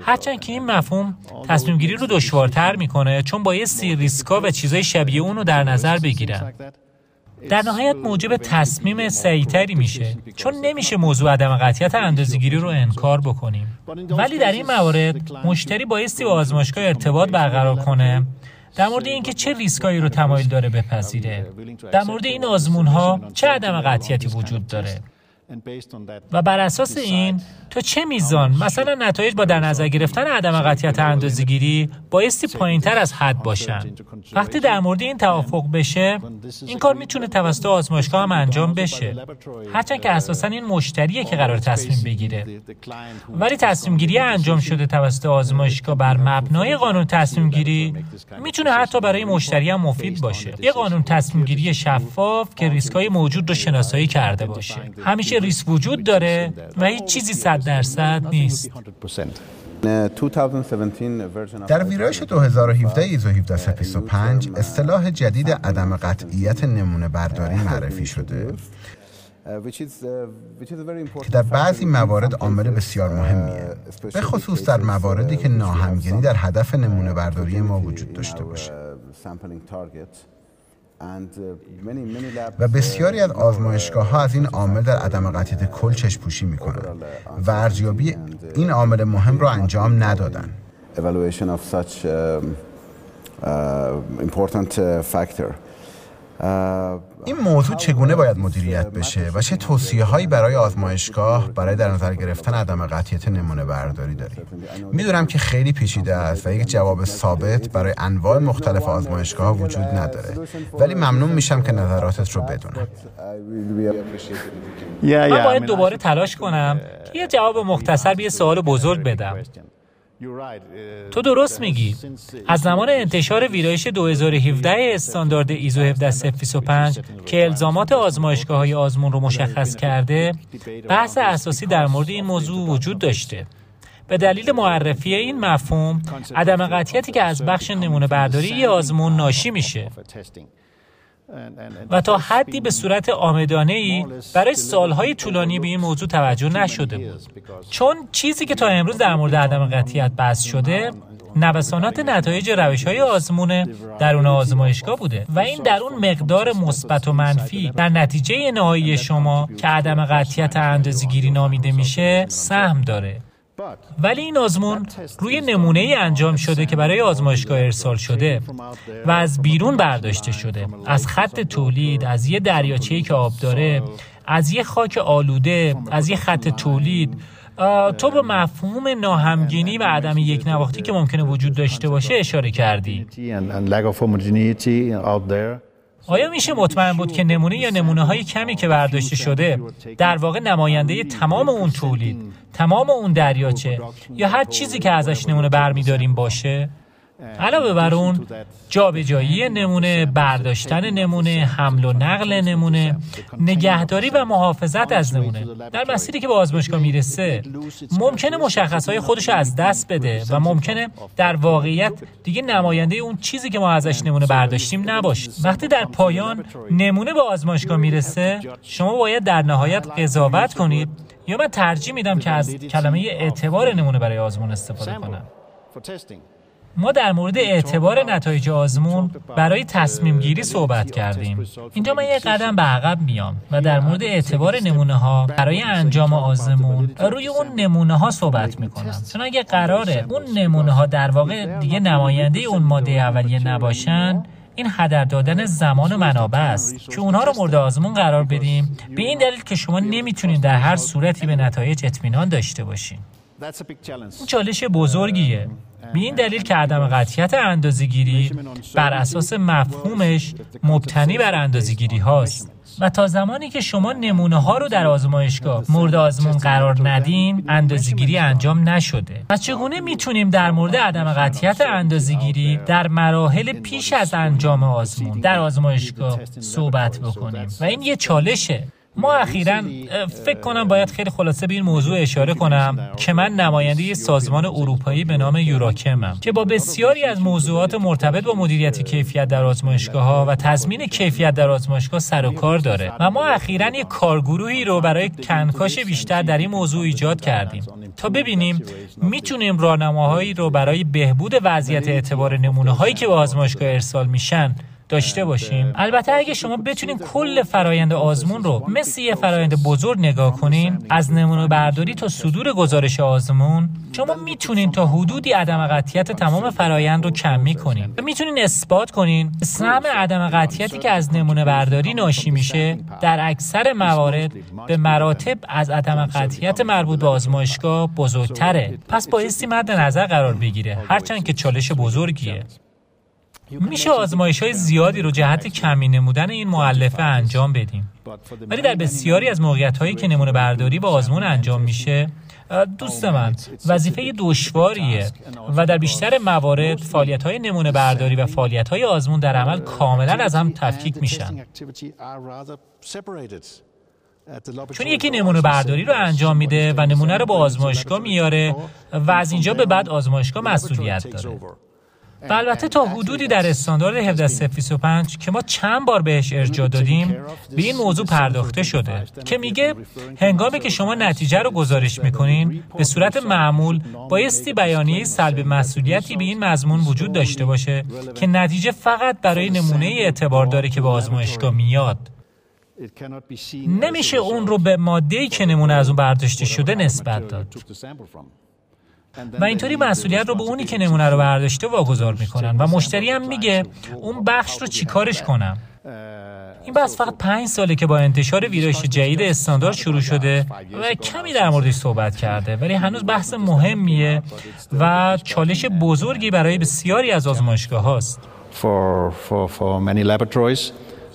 هرچند که این مفهوم تصمیم گیری رو دشوارتر می‌کنه چون بایستی ریسکا و چیزای شبیه اون رو در نظر بگیرن. در نهایت موجب تصمیم سعیتری میشه چون نمیشه موضوع عدم قطعیت اندازگیری رو انکار بکنیم. ولی در این موارد مشتری بایستی با آزمایشگاه ارتباط برقرار کنه در مورد اینکه چه ریسکایی رو تمایل داره بپذیره در مورد این آزمون ها چه عدم قطعیتی وجود داره؟ و بر اساس این تا چه میزان؟ مثلا نتایج با در نظر گرفتن عدم قطعیت اندازه‌گیری بایستی پایینتر از حد باشن. وقتی در مورد این توافق بشه این کار می‌تونه توسط آزمایشگاه هم انجام بشه. هرچند که اساسا این مشتریه که قرار تصمیم بگیره. ولی تصمیم گیری انجام شده توسط آزمایشگاه بر مبنای قانون تصمیم گیری می‌تونه حتی برای مشتری هم مفید باشه. یه قانون تصمیم گیری شفاف که ریسکای موجود رو شناسایی کرده باشه. همیشه ریسک وجود داره و هیچ چیزی درصد نیست. در ویرایش 2017 ایزو 1735 اصطلاح جدید عدم قطعیت نمونه برداری معرفی شده که در بعضی موارد عامل بسیار مهمیه به خصوص در مواردی که ناهمگنی در هدف نمونه برداری ما وجود داشته باشه. و بسیاری از آزمایشگاه ها از این عامل در عدم قطعیت کل چشم پوشی می کنند و ارزیابی این عامل مهم را انجام ندادن این موضوع چگونه باید مدیریت بشه و چه توصیه هایی برای آزمایشگاه برای در نظر گرفتن عدم قطعیت نمونه برداری داریم؟ می‌دونم که خیلی پیچیده است و یک جواب ثابت برای انواع مختلف آزمایشگاه وجود نداره. ولی ممنون میشم که نظراتت رو بدونم. من باید دوباره تلاش کنم. که یه جواب مختصر به یه سوال بزرگ بدم. تو درست میگی. از زمان انتشار ویرایش 2017 استاندارد ایزو 17025 که الزامات آزمایشگاه های آزمون رو مشخص کرده بحث اساسی در مورد این موضوع وجود داشته. به دلیل معرفی این مفهوم عدم قطعیتی که از بخش نمونه برداری آزمون ناشی میشه. و تا حدی به صورت آمدانه ای برای سالهای طولانی به این موضوع توجه نشده بود. چون چیزی که تا امروز در مورد عدم قطعیت بحث شده نوسانات نتایج روش های آزمون درون آزمایشگاه بوده و این در اون مقدار مثبت و منفی. در نتیجه نهایی شما که عدم قطعیت اندازه‌گیری نامیده میشه سهم داره. ولی این آزمون روی نمونه ای انجام شده که برای آزمایشگاه ارسال شده و از بیرون برداشته شده. از خط تولید از یه دریاچه‌ای که آب داره از یه خاک آلوده از یه خط تولید. تو به مفهوم ناهمگینی و عدم یک نواختی که ممکنه وجود داشته باشه اشاره کردی. آیا میشه مطمئن بود که نمونه یا نمونه های کمی که برداشته شده در واقع نماینده تمام اون تولید تمام اون دریاچه یا هر چیزی که ازش نمونه برمیداریم باشه؟ علاوه بر اون جابجایی نمونه برداشتن نمونه حمل و نقل نمونه نگهداری و محافظت از نمونه. در مسیری که به آزمایشگاه می‌رسه ممکنه مشخصهای خودش از دست بده و ممکنه در واقعیت دیگه نماینده اون چیزی که ما ازش نمونه برداشتیم نباشه. وقتی در پایان نمونه به آزمایشگاه می‌رسه شما باید در نهایت قضاوت کنید یا من ترجیح میدم که از کلمه اعتبار نمونه برای آزمون استفاده کنم. ما در مورد اعتبار نتایج آزمون برای تصمیم گیری صحبت کردیم. اینجا من یک قدم به عقب میام و در مورد اعتبار نمونه ها برای انجام آزمون روی اون نمونه ها صحبت می‌کنم. چون اگه قراره اون نمونه ها در واقع دیگه نماینده اون ماده اولیه نباشن این هدر دادن زمان و منابع است. که اونها رو مورد آزمون قرار بدیم. به این دلیل که شما نمی‌تونید در هر صورتی به نتایج اطمینان داشته باشین. این چالش بزرگیه. به این دلیل که عدم قطعیت اندازگیری بر اساس مفهومش مبتنی بر اندازگیری هاست. و تا زمانی که شما نمونه ها رو در آزمایشگاه مورد آزمون قرار ندین اندازگیری انجام نشده. و چگونه می‌تونیم در مورد عدم قطعیت اندازگیری در مراحل پیش از انجام آزمون در آزمایشگاه صحبت بکنیم؟ و این یه چالشه. ما اخیرا فکر کنم باید خیلی خلاصه به این موضوع اشاره کنم که من نماینده سازمان اروپایی به نام یوراکمم که با بسیاری از موضوعات مرتبط با مدیریت کیفیت در آزمایشگاه ها و تضمین کیفیت در آزمایشگاه سر و کار داره. و ما اخیرا یک کارگروهی رو برای کنکاش بیشتر در این موضوع ایجاد کردیم. تا ببینیم می‌تونیم راهنماهایی رو برای بهبود وضعیت اعتبار نمونه هایی که به آزمایشگاه ارسال میشن داشته باشیم. البته اگه شما بتونین کل فرایند آزمون رو مثل یه فرایند بزرگ نگاه کنین از نمونه برداری تا صدور گزارش آزمون شما می‌تونین تا حدودی عدم قطعیت تمام فرایند رو کمی کنین و می‌تونین اثبات کنین سهم عدم قطعیتی که از نمونه برداری ناشی میشه در اکثر موارد به مراتب از عدم قطعیت مربوط به آزمایشگاه بزرگتره. پس بایستی مد نظر قرار بگیره هرچند که چالش بزرگیه. میشه آزمایش های زیادی رو جهت کمی نمودن این معلفه انجام بدیم. ولی در بسیاری از موقعیت هایی که نمونه برداری با آزمون انجام میشه دوست من وظیفه دشواریه و در بیشتر موارد فعالیت های نمونه برداری و فعالیت های آزمون در عمل کاملا از هم تفکیک میشن. چون یکی نمونه برداری رو انجام میده و نمونه رو با آزمایشگاه میاره و از اینجا به بعد آزمایشگاه مسئولیت داره. و البته تا حدودی در استاندارد 17025 که ما چند بار بهش ارجاع دادیم به این موضوع پرداخته شده که میگه هنگامی که شما نتیجه رو گزارش می‌کنین به صورت معمول بایستی بیانیه سلب مسئولیتی به این مضمون وجود داشته باشه که نتیجه فقط برای نمونه اعتبار داره که به آزمایشگاه میاد. نمیشه اون رو به ماده‌ای که نمونه از اون برداشته شده نسبت داد. و اینطوری مسئولیت رو به اونی که نمونه رو برداشته واگذار می‌کنن و مشتری هم میگه اون بخش رو چیکارش کنم این بحث فقط پنج ساله که با انتشار ویرایش جدید استاندارد شروع شده و کمی در موردش صحبت کرده ولی هنوز بحث مهمیه و چالش بزرگی برای بسیاری از آزمایشگاه هاست.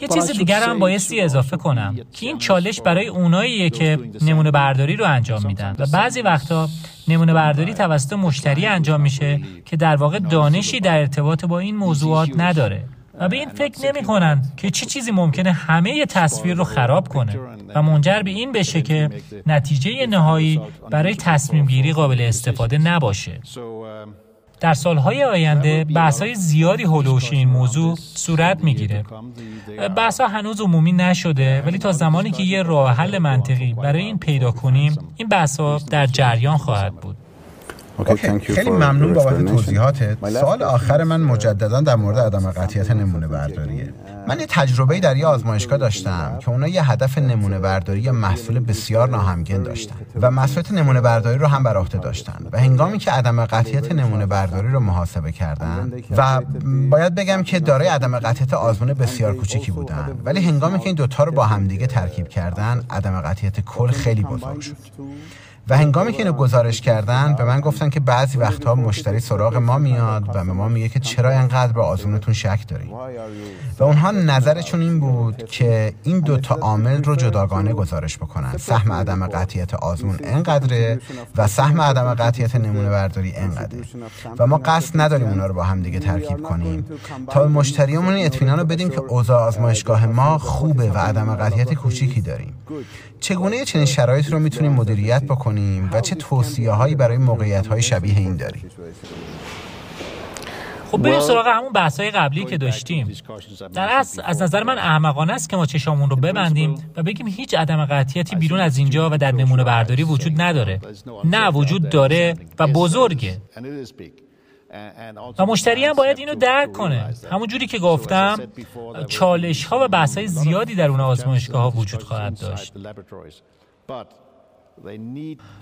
یه چیز دیگر هم بایستی اضافه کنم که این چالش برای اوناییه که نمونه برداری رو انجام میدن. و بعضی وقتا نمونه برداری توسط مشتری انجام میشه که در واقع دانشی در ارتباط با این موضوعات نداره. و به این فکر نمی کنن که چه چی چیزی ممکنه همه تصویر رو خراب کنه و منجر به این بشه که نتیجه نهایی برای تصمیم گیری قابل استفاده نباشه. در سالهای آینده های زیادی هلوش این موضوع صورت می‌گیره. ها هنوز عمومی نشده ولی تا زمانی که یه راه حل منطقی برای این پیدا کنیم این ها در جریان خواهد بود. خیلی ممنون بابت توضیحاتت سوال آخر من مجددا در مورد عدم قطعیت نمونه برداریه من یه تجربه در یه آزمایشگاه داشتم که اونا یه هدف نمونه برداری یا محصول بسیار ناهمگن داشتن و مسئولیت نمونه برداری رو هم بر عهده داشتن و هنگامی که عدم قطعیت نمونه برداری رو محاسبه کردن و باید بگم که دارای عدم قطعیت آزمون بسیار کوچیکی بودن ولی هنگامی که این دوتا رو با همدیگه ترکیب کردن عدم قطعیت کل خیلی بزرگ شد و هنگامی که اینو گزارش کردن به من گفتن که بعضی وقتها مشتری سراغ ما میاد و به ما میگه که چرا اینقدر به آزمونتون شک داریم و اونها نظرشون این بود که این دو تا عامل رو جداگانه گزارش بکنن. سهم عدم قطعیت آزمون انقدره و سهم عدم قطعیت نمونه برداری انقدره و ما قصد نداریم اونا رو با هم دیگه ترکیب کنیم. تا به مشتریمون اطمینان رو بدیم که اوضاع آزمایشگاه ما خوبه و عدم قطعیت کوچیکی داریم. چگونه چنین شرایط رو می‌تونیم مدیریت بکنیم؟ و چه توصیه هایی برای موقعیت های شبیه این داریم. خب بریم سراغ همون بحث های قبلی که داشتیم. در اصل از نظر من احمقانه است که ما چشامون رو ببندیم و بگیم هیچ عدم قطعیتی بیرون از اینجا و در نمونه برداری وجود نداره. نه وجود داره و بزرگه. و مشتری هم باید اینو درک کنه. همون جوری که گفتم چالش ها و بحث های زیادی در اون آزمایشگاه ها وجود خواهد داشت.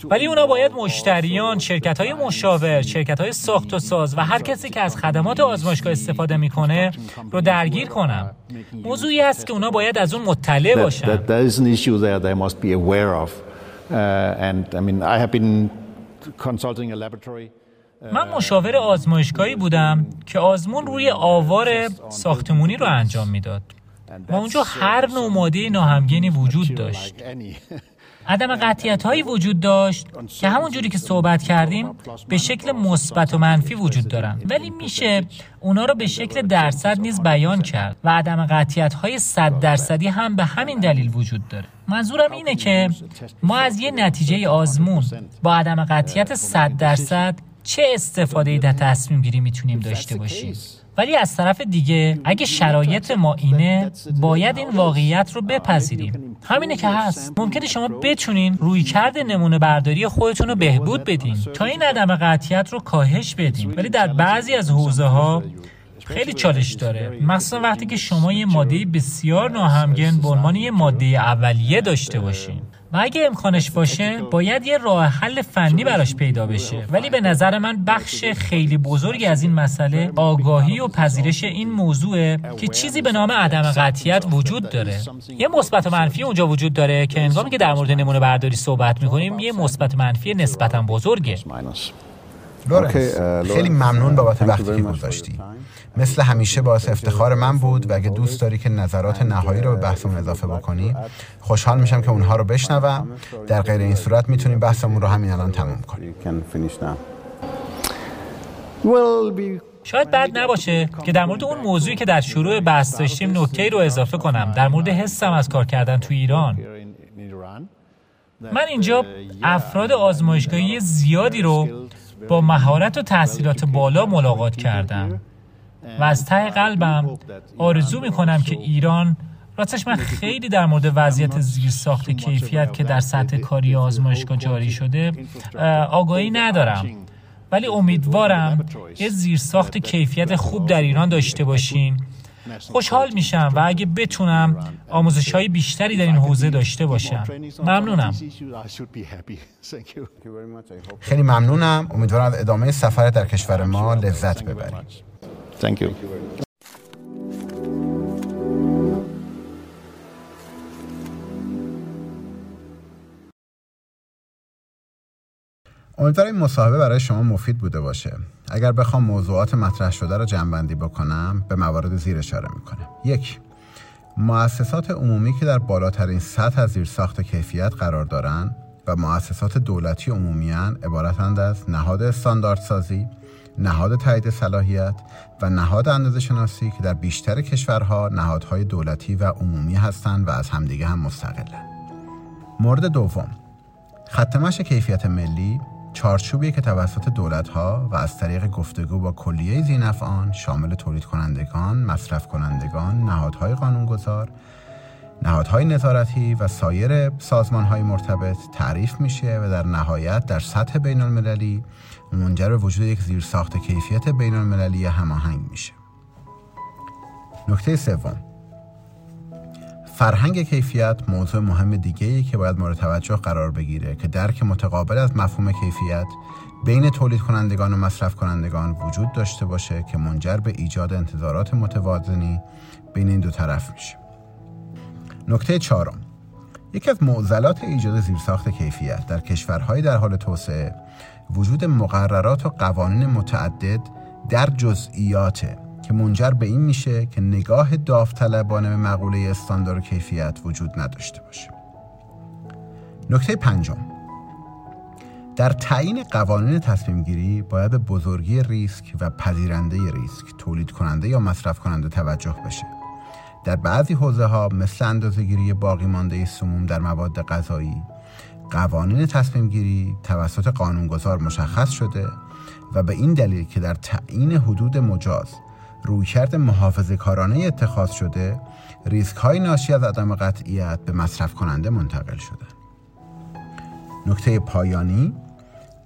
ولی اونا باید مشتریان، شرکت های مشاور، شرکت های ساخت و ساز و هر کسی که از خدمات آزمایشگاه استفاده می‌کنه رو درگیر کنم. موضوعی است که اونا باید از اون مطلع باشن. من مشاور آزمایشگاهی بودم که آزمون روی آوار ساختمونی رو انجام می‌داد. و اونجا هر نوع ماده ناهمگنی وجود داشت. عدم قطیت هایی وجود داشت که همون جوری که صحبت کردیم به شکل مثبت و منفی وجود دارن. ولی میشه اونا رو به شکل درصد نیز بیان کرد و عدم قطیت های صد درصدی هم به همین دلیل وجود داره. منظورم اینه که ما از یه نتیجه آزمون با عدم قطیت صد درصد چه استفاده در تصمیم گیری می‌تونیم داشته باشیم؟ ولی از طرف دیگه اگه شرایط ما اینه باید این واقعیت رو بپذیریم. همینه که هست. ممکنه شما بتونین روی کرد نمونه برداری خودتون رو بهبود بدین. تا این عدم قطعیت رو کاهش بدیم ولی در بعضی از حوزه ها خیلی چالش داره. مخصوصا وقتی که شما یه ماده بسیار ناهمگن به عنوان یه ماده اولیه داشته باشین. و اگه امکانش باشه باید یه راه حل فنی براش پیدا بشه. ولی به نظر من بخش خیلی بزرگی از این مسئله آگاهی و پذیرش این موضوعه که چیزی به نام عدم قطعیت وجود داره. یه مثبت منفی اونجا وجود داره که انگامی که در مورد نمونه برداری صحبت می‌کنیم یه مثبت منفی نسبتا بزرگه. خیلی ممنون بابت وقتی که گذاشتی. مثل همیشه باعث افتخار من بود و اگه دوست داری که نظرات نهایی رو به بحثمون اضافه بکنی خوشحال میشم که اونها رو بشنوم. در غیر این صورت می‌تونیم بحثمون رو همین الان تموم کنیم. شاید بد نباشه که در مورد اون موضوعی که در شروع بحث داشتیم نکته رو اضافه کنم. در مورد حسم از کار کردن تو ایران. من اینجا افراد آزمایشگاهی زیادی رو با مهارت و تحصیلات بالا ملاقات کردم. و از ته قلبم آرزو می‌کنم که ایران راستش من خیلی در مورد وضعیت زیرساخت کیفیت که در سطح کاری آزمایشگاه جاری شده آگاهی ندارم. ولی امیدوارم یه زیرساخت کیفیت خوب در ایران داشته باشیم خوشحال میشم و اگه بتونم آموزش های بیشتری در این حوزه داشته باشم. ممنونم. خیلی ممنونم. امیدوارم از ادامه سفر در کشور ما لذت ببرید. امیدوارم این مصاحبه برای شما مفید بوده باشه اگر بخوام موضوعات مطرح شده را جمعبندی بکنم به موارد زیر اشاره می‌کنم یک مؤسسات عمومی که در بالاترین سطح از زیرساخت کیفیت قرار دارند و مؤسسات دولتی عمومیان عبارتند از نهاد استانداردسازی، نهاد تایید صلاحیت و نهاد اندازه شناسی که در بیشتر کشورها نهادهای دولتی و عمومی هستند و از همدیگه هم مستقلند. مورد دوم ختمش کیفیت ملی چارچوبی که توسط دولتها و از طریق گفتگو با کلیه زینفعان شامل تولید کنندگان، مصرف کنندگان، نهادهای قانونگذار، نهادهای نظارتی و سایر سازمانهای مرتبط تعریف میشه و در نهایت در سطح بین المللی منجر به وجود یک زیرساخت کیفیت بین المللی هماهنگ میشه. نکته سوم فرهنگ کیفیت موضوع مهم دیگه که باید مورد توجه قرار بگیره که درک متقابل از مفهوم کیفیت بین تولید کنندگان و مصرف کنندگان وجود داشته باشه که منجر به ایجاد انتظارات متوازنی بین این دو طرف میشه. نکته چهارم یکی از معضلات ایجاد زیرساخت کیفیت در کشورهای در حال توسعه وجود مقررات و قوانین متعدد در جزئیات که منجر به این میشه که نگاه داوطلبانه به مقوله استاندارد کیفیت وجود نداشته باشه. نکته پنجم. در تعیین قوانین تصمیم گیری باید به بزرگی ریسک و پذیرنده ریسک تولید کننده یا مصرف کننده توجه بشه. در بعضی حوزه ها مثل اندازهگیری باقی مانده سموم در مواد غذایی قوانین تصمیم گیری توسط قانونگذار مشخص شده و به این دلیل که در تعیین حدود مجاز رویکرد محافظه کارانه اتخاذ شده ریسک های ناشی از عدم قطعیت به مصرف کننده منتقل شده. نکته پایانی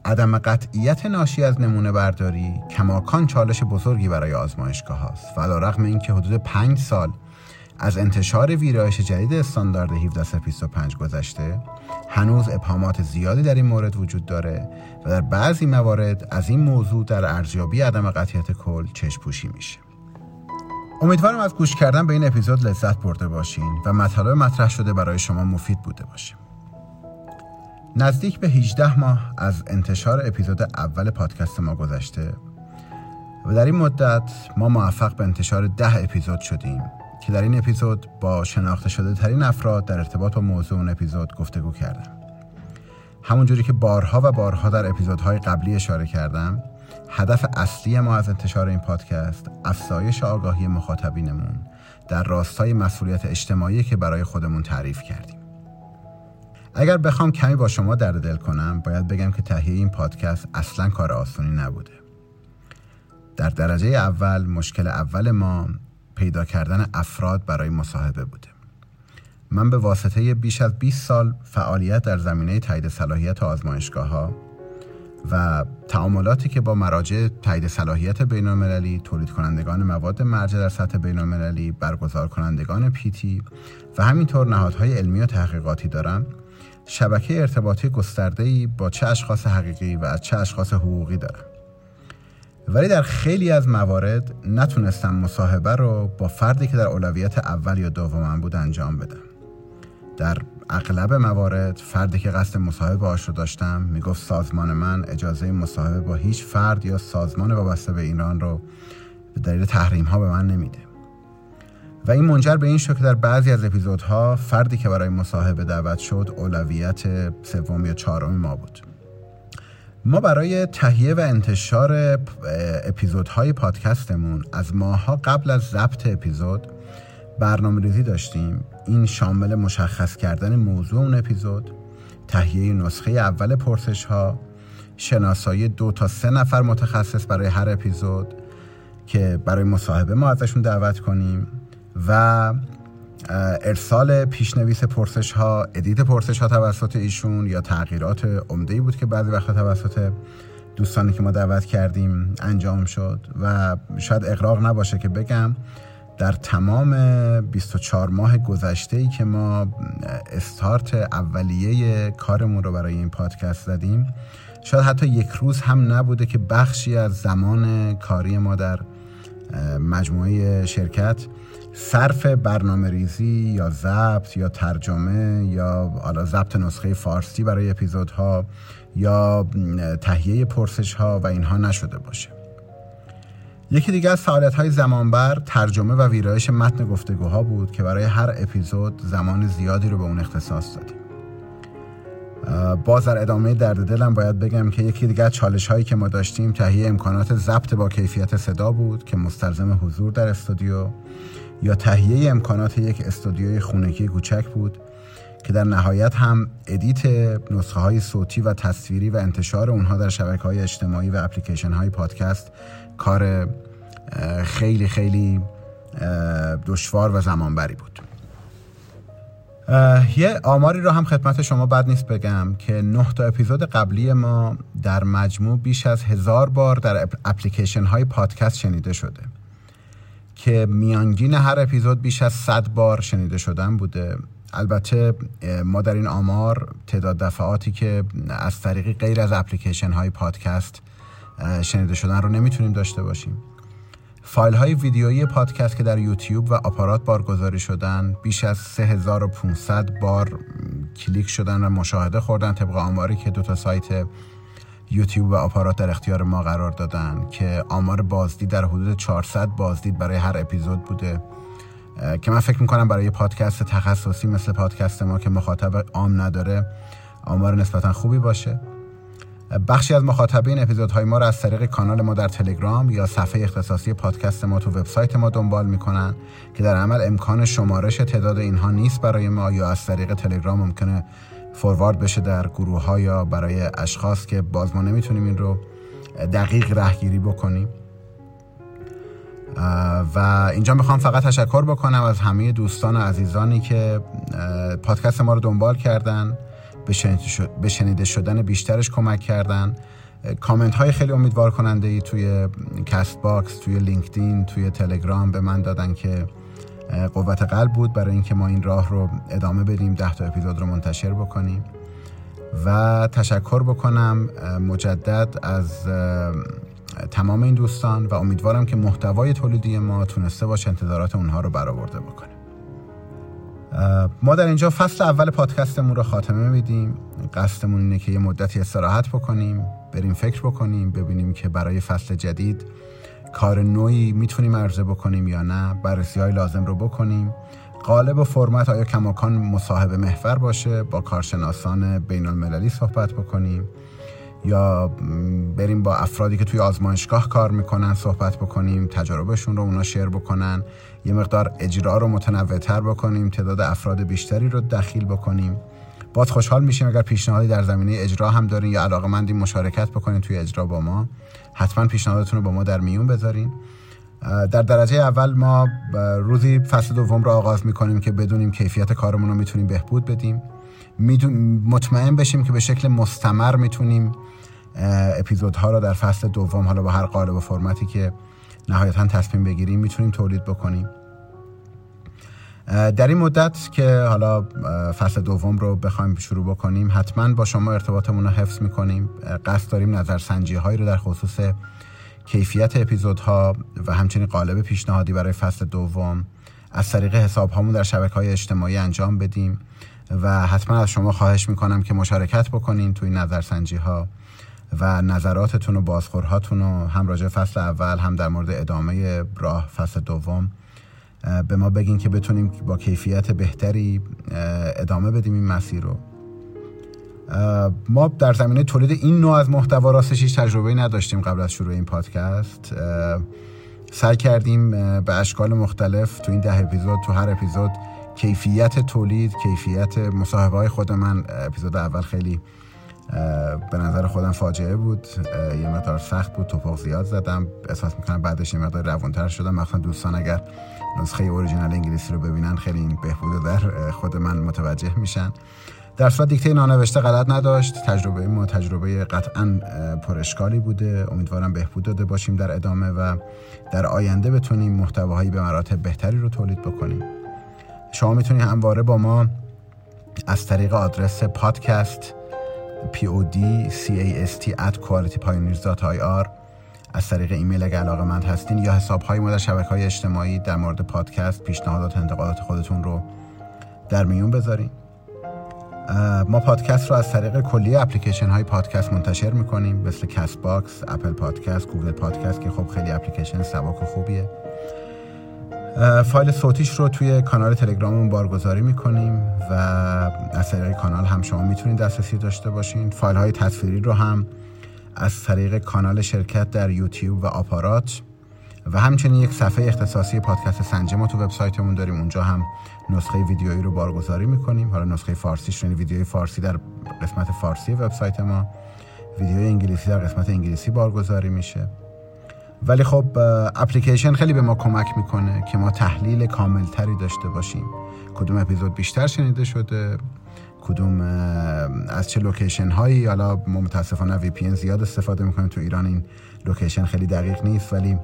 عدم قطعیت ناشی از نمونه برداری کماکان چالش بزرگی برای آزمایشگاه هاست و رغم اینکه حدود پنج سال از انتشار ویرایش جدید استاندارد 1725 گذشته هنوز ابهامات زیادی در این مورد وجود داره و در بعضی موارد از این موضوع در ارزیابی عدم قطعیت کل چشم پوشی میشه. امیدوارم از گوش کردن به این اپیزود لذت برده باشین و مطالب مطرح شده برای شما مفید بوده باشه. نزدیک به 18 ماه از انتشار اپیزود اول پادکست ما گذشته و در این مدت ما موفق به انتشار ده اپیزود شدیم که در این اپیزود با شناخته شده ترین افراد در ارتباط با موضوع اون اپیزود گفتگو کردم. همونجوری که بارها و بارها در اپیزودهای قبلی اشاره کردم هدف اصلی ما از انتشار این پادکست افزایش آگاهی مخاطبینمون در راستای مسئولیت اجتماعی که برای خودمون تعریف کردیم. اگر بخوام کمی با شما درد دل کنم باید بگم که تهیه این پادکست اصلا کار آسونی نبوده. در درجه اول مشکل اول ما پیدا کردن افراد برای مصاحبه بوده. من به واسطه بیش از 20 سال فعالیت در زمینه تایید صلاحیت آزمایشگاه ها و تعاملاتی که با مراجع تایید صلاحیت بین المللی، تولید کنندگان مواد مرجع در سطح بین المللی، برگزار کنندگان پیتی و همینطور نهادهای علمی و تحقیقاتی دارم شبکه ارتباطی گسترده‌ای با چه اشخاص حقیقی و چه اشخاص حقوقی دارم ولی در خیلی از موارد نتونستم مصاحبه رو با فردی که در اولویت اول یا دوم بود انجام بدم. در اغلب موارد فردی که قصد مصاحبه باش رو داشتم می‌گفت سازمان من اجازه مصاحبه با هیچ فرد یا سازمان وابسته به ایران رو به دلیل تحریم ها به من نمیده. و این منجر به این شد که در بعضی از اپیزودها فردی که برای مصاحبه دعوت شد اولویت سوم یا چهارم ما بود. ما برای تهیه و انتشار اپیزودهای پادکستمون از ماه‌ها قبل از ضبط اپیزود برنامه ریزی داشتیم این شامل مشخص کردن موضوع اون اپیزود تهیه نسخه اول پرسش ها شناسایی دو تا سه نفر متخصص برای هر اپیزود که برای مصاحبه ما ازشون دعوت کنیم و ارسال پیشنویس پرسش ها edit پرسش ها توسط ایشون یا تغییرات عمده ای بود که بعضی وقتا توسط دوستانی که ما دعوت کردیم انجام شد و شاید اقراق نباشه که بگم. در تمام 24 ماه گذشته ای که ما استارت اولیه کارمون رو برای این پادکست زدیم شاید حتی یک روز هم نبوده که بخشی از زمان کاری ما در مجموعه شرکت صرف برنامه ریزی یا ضبط یا ترجمه یا حالا ضبط نسخه فارسی برای اپیزودها یا تهیه پرسش ها و اینها نشده باشه. یکی دیگه از فعالیت های زمانبر ترجمه و ویرایش متن گفتگوها بود که برای هر اپیزود زمان زیادی رو به اون اختصاص دادیم. باز در ادامه درد دلم باید بگم که یکی دیگه چالش هایی که ما داشتیم تهیه امکانات ضبط با کیفیت صدا بود که مستلزم حضور در استودیو یا تهیه امکانات یک استودیوی خونگی کوچک بود که در نهایت هم edit نسخه های صوتی و تصویری و انتشار اونها در شبکه های اجتماعی و اپلیکیشن های پادکست کار خیلی خیلی دشوار و زمانبری بود. یه آماری رو هم خدمت شما بد نیست بگم که نه تا اپیزود قبلی ما در مجموع بیش از هزار بار در اپلیکیشن های پادکست شنیده شده که میانگین هر اپیزود بیش از 100 بار شنیده شدن بوده. البته ما در این آمار تعداد دفعاتی که از طریقی غیر از اپلیکیشن های پادکست شنیده شدن رو نمی‌تونیم داشته باشیم. فایل های ویدیویی پادکست که در یوتیوب و آپارات بارگذاری شدن بیش از 3500 بار کلیک شدن و مشاهده خوردن طبق آماری که دو تا سایت یوتیوب و آپارات در اختیار ما قرار دادن که آمار بازدید در حدود 400 بازدید برای هر اپیزود بوده. که من فکر می‌کنم برای پادکست تخصصی مثل پادکست ما که مخاطب عام نداره آمار نسبتا خوبی باشه. بخشی از مخاطبین اپیزودهای ما را از طریق کانال ما در تلگرام یا صفحه اختصاصی پادکست ما تو وبسایت ما دنبال می‌کنن که در عمل امکان شمارش تعداد اینها نیست برای ما یا از طریق تلگرام ممکنه فوروارد بشه در گروه ها یا برای اشخاص که باز ما نمی‌تونیم این رو دقیق رهگیری بکنیم. و اینجا می‌خوام فقط تشکر بکنم از همه دوستان و عزیزانی که پادکست ما رو دنبال کردن. به شنیده شدن بیشترش کمک کردن. کامنت های خیلی امیدوار کننده ای توی Castbox توی لینکدین توی تلگرام به من دادن که قوت قلب بود برای اینکه ما این راه رو ادامه بدیم ده تا اپیزود رو منتشر بکنیم. و تشکر بکنم مجدد از تمام این دوستان و امیدوارم که محتوای تولیدی ما تونسته باشه انتظارات اونها رو برآورده بکنه. ما در اینجا فصل اول پادکستمون رو خاتمه میدیم. قصدمون اینه که یه مدتی استراحت بکنیم بریم فکر بکنیم ببینیم که برای فصل جدید کار نوعی می‌تونیم عرضه بکنیم یا نه. بررسی های لازم رو بکنیم. قالب و فرمت آیا کماکان مصاحبه محور باشه با کارشناسان بین المللی صحبت بکنیم یا بریم با افرادی که توی آزمایشگاه کار می‌کنن صحبت بکنیم تجاربشون رو اونا شیر بکنن. یه مقدار اجرا رو متنوعتر بکنیم تعداد افراد بیشتری رو دخیل بکنیم. باز خوشحال میشیم اگر پیشنهادی در زمینه اجرا هم دارین یا علاقه مشارکت بکنین توی اجرا با ما. حتما پیشنهادتون رو با ما در میون بذارین. در درجه اول ما روزی فصل دوم رو آغاز می‌کنیم که بدونیم کیفیت کارمون رو می‌تونیم بهبود بدیم. مطمئن بشیم که به شکل مستمر می‌تونیم اپیزودها رو در فصل دوم حالا با هر قالب و فرمتی که نهایتا تصمیم بگیریم می‌تونیم تولید بکنیم. در این مدت که حالا فصل دوم رو بخوایم شروع بکنیم حتما با شما ارتباطمون رو حفظ می‌کنیم. قصد داریم نظرسنجی هایی رو در خصوص کیفیت اپیزودها و همچنین قالب پیشنهادی برای فصل دوم از طریق حساب هامون در شبکه های اجتماعی انجام بدیم و حتما از شما خواهش می‌کنم که مشارکت بکنین توی نظرسنجی ها و نظراتتون و بازخورهاتون رو هم راجع فصل اول هم در مورد ادامه راه فصل دوم به ما بگین که بتونیم با کیفیت بهتری ادامه بدیم این مسیر رو. ما در زمینه تولید این نوع از محتوا راستش هیچ تجربه نداشتیم قبل از شروع این پادکست. سعی کردیم به اشکال مختلف تو این ده اپیزود تو هر اپیزود کیفیت تولید کیفیت مصاحبه های خود من. اپیزود اول خیلی به نظر خودم فاجعه بود. یه مقدار سخت بود توپاق زیاد زدم. احساس می‌کنم بعدش یه مقدار روانتر شدم. مثلا دوستان اگر نسخه اورجینال انگلیسی رو ببینن خیلی این بهبود در خود من متوجه میشن. در صورت دیکته نانوشته غلط نداشت. تجربه ما تجربه قطعا پرشکالی بوده. امیدوارم بهبود داده باشیم در ادامه و در آینده بتونیم محتواهایی به مراتب بهتری رو تولید بکنیم. شما می‌تونید همواره با ما از طریق آدرس پادکست pod cast at qualitypioneers.ir از طریق ایمیل اگه علاقه مند هستین یا حساب های ما در شبکه های اجتماعی در مورد پادکست پیشنهادات انتقادات خودتون رو در میون بذارین. ما پادکست رو از طریق کلیه اپلیکیشن های پادکست منتشر می‌کنیم مثل Castbox، Apple Podcast، Google Podcast که خب خیلی اپلیکیشن سبک و خوبیه. فایل صوتیش رو توی کانال تلگراممون بارگذاری می‌کنیم و از طریق کانال هم شما می‌تونید دسترسی داشته باشین. فایل های تصویری رو هم از طریق کانال شرکت در یوتیوب و آپارات و همچنین یک صفحه اختصاصی پادکست سنجه ما تو وبسایتمون داریم. اونجا هم نسخه ویدیویی رو بارگذاری می‌کنیم. حالا نسخه فارسیش یعنی ویدیوی فارسی در قسمت فارسی وبسایت ما. ویدیوی انگلیسی در قسمت انگلیسی بارگذاری میشه. ولی خب اپلیکیشن خیلی به ما کمک می‌کنه که ما تحلیل کاملتری داشته باشیم. کدوم اپیزود بیشتر شنیده شده؟ کدوم از چه location هایی حالا ما متاسفانه VPN زیاد استفاده می‌کنیم تو ایران این location خیلی دقیق نیست ولی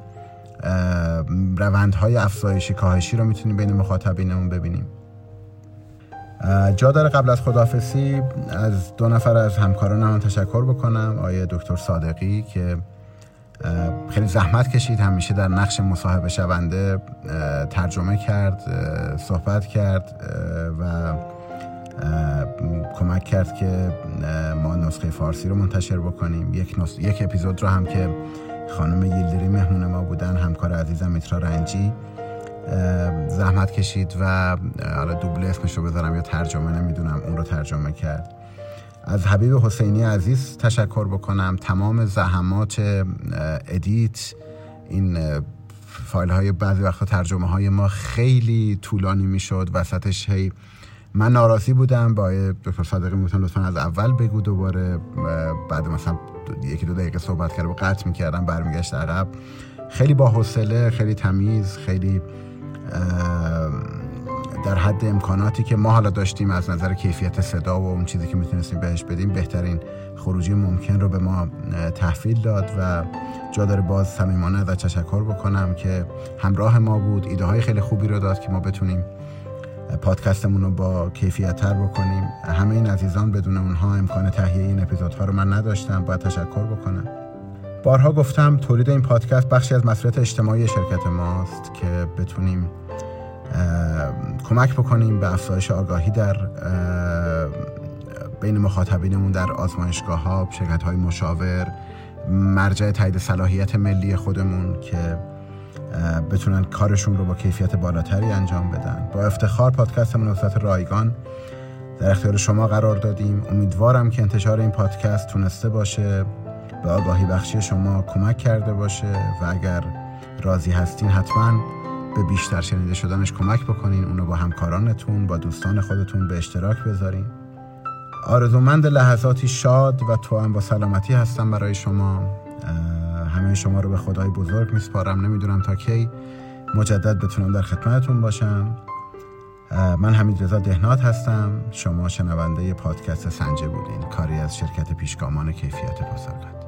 روندهای افزایشی کاهشی رو می‌تونیم بین مخاطبینمون ببینیم. جا داره قبل از خدافسی از دو نفر از همکاران هم تشکر بکنم آیه دکتر صادقی که خیلی زحمت کشید. همیشه در نقش مصاحبه شونده ترجمه کرد صحبت کرد و کمک کرد که ما نسخه فارسی رو منتشر بکنیم. یک, یک اپیزود رو هم که خانم یلدری مهمون ما بودن همکار عزیزم میترا رنجی. زحمت کشید و حالا دوبله اسمش رو بذارم یا ترجمه نمی‌دونم اون رو ترجمه کرد. از حبیب حسینی عزیز تشکر بکنم. تمام زحمات ادیت این فایل های بعضی وقتا ترجمه های ما خیلی طولانی می‌شد. وسطش هی من ناراضی بودم با دکتر صادقی. می‌گفتم لطفا از اول بگو دوباره بعد مثلا یکی دو دقیقه صحبت کرد و قطع می‌کردم برمیگشت عقب. خیلی با حوصله خیلی تمیز خیلی در حد امکاناتی که ما حالا داشتیم از نظر کیفیت صدا و اون چیزی که می‌تونستیم بهش بدیم بهترین خروجی ممکن رو به ما تحویل داد و جا داره باز صمیمانه ازش تشکر بکنم که همراه ما بود ایده های خیلی خوبی رو داد که ما بتونیم پادکستمون رو با کیفیت تر بکنیم. همه این عزیزان بدون اونها امکان تهیه این اپیزودها رو من نداشتم. باید تشکر بکنم. بارها گفتم تولید این پادکست بخشی از مسئولیت اجتماعی شرکت ماست که بتونیم کمک بکنیم به افزایش آگاهی در بین مخاطبینمون در آزمایشگاه ها شرکت های مشاور مرجع تایید صلاحیت ملی خودمون که بتونن کارشون رو با کیفیت بالاتری انجام بدن. با افتخار پادکست منوسط رایگان در اختیار شما قرار دادیم. امیدوارم که انتشار این پادکست تونسته باشه به آگاهی بخشی شما کمک کرده باشه و اگر راضی هستین حتما به بیشتر شنیده شدنش کمک بکنین اونو با همکارانتون با دوستان خودتون به اشتراک بذارین. آرزومند لحظاتی شاد و تو هم با سلامتی هستم برای شما. همه شما رو به خدای بزرگ میسپارم. نمی‌دونم تا کی مجدد بتونم در خدمتتون باشم. من حمید رضا دهنات هستم. شما شنونده پادکست سنجه بودین. کاری از شرکت پیشگامان کیفیت پاسارگاد.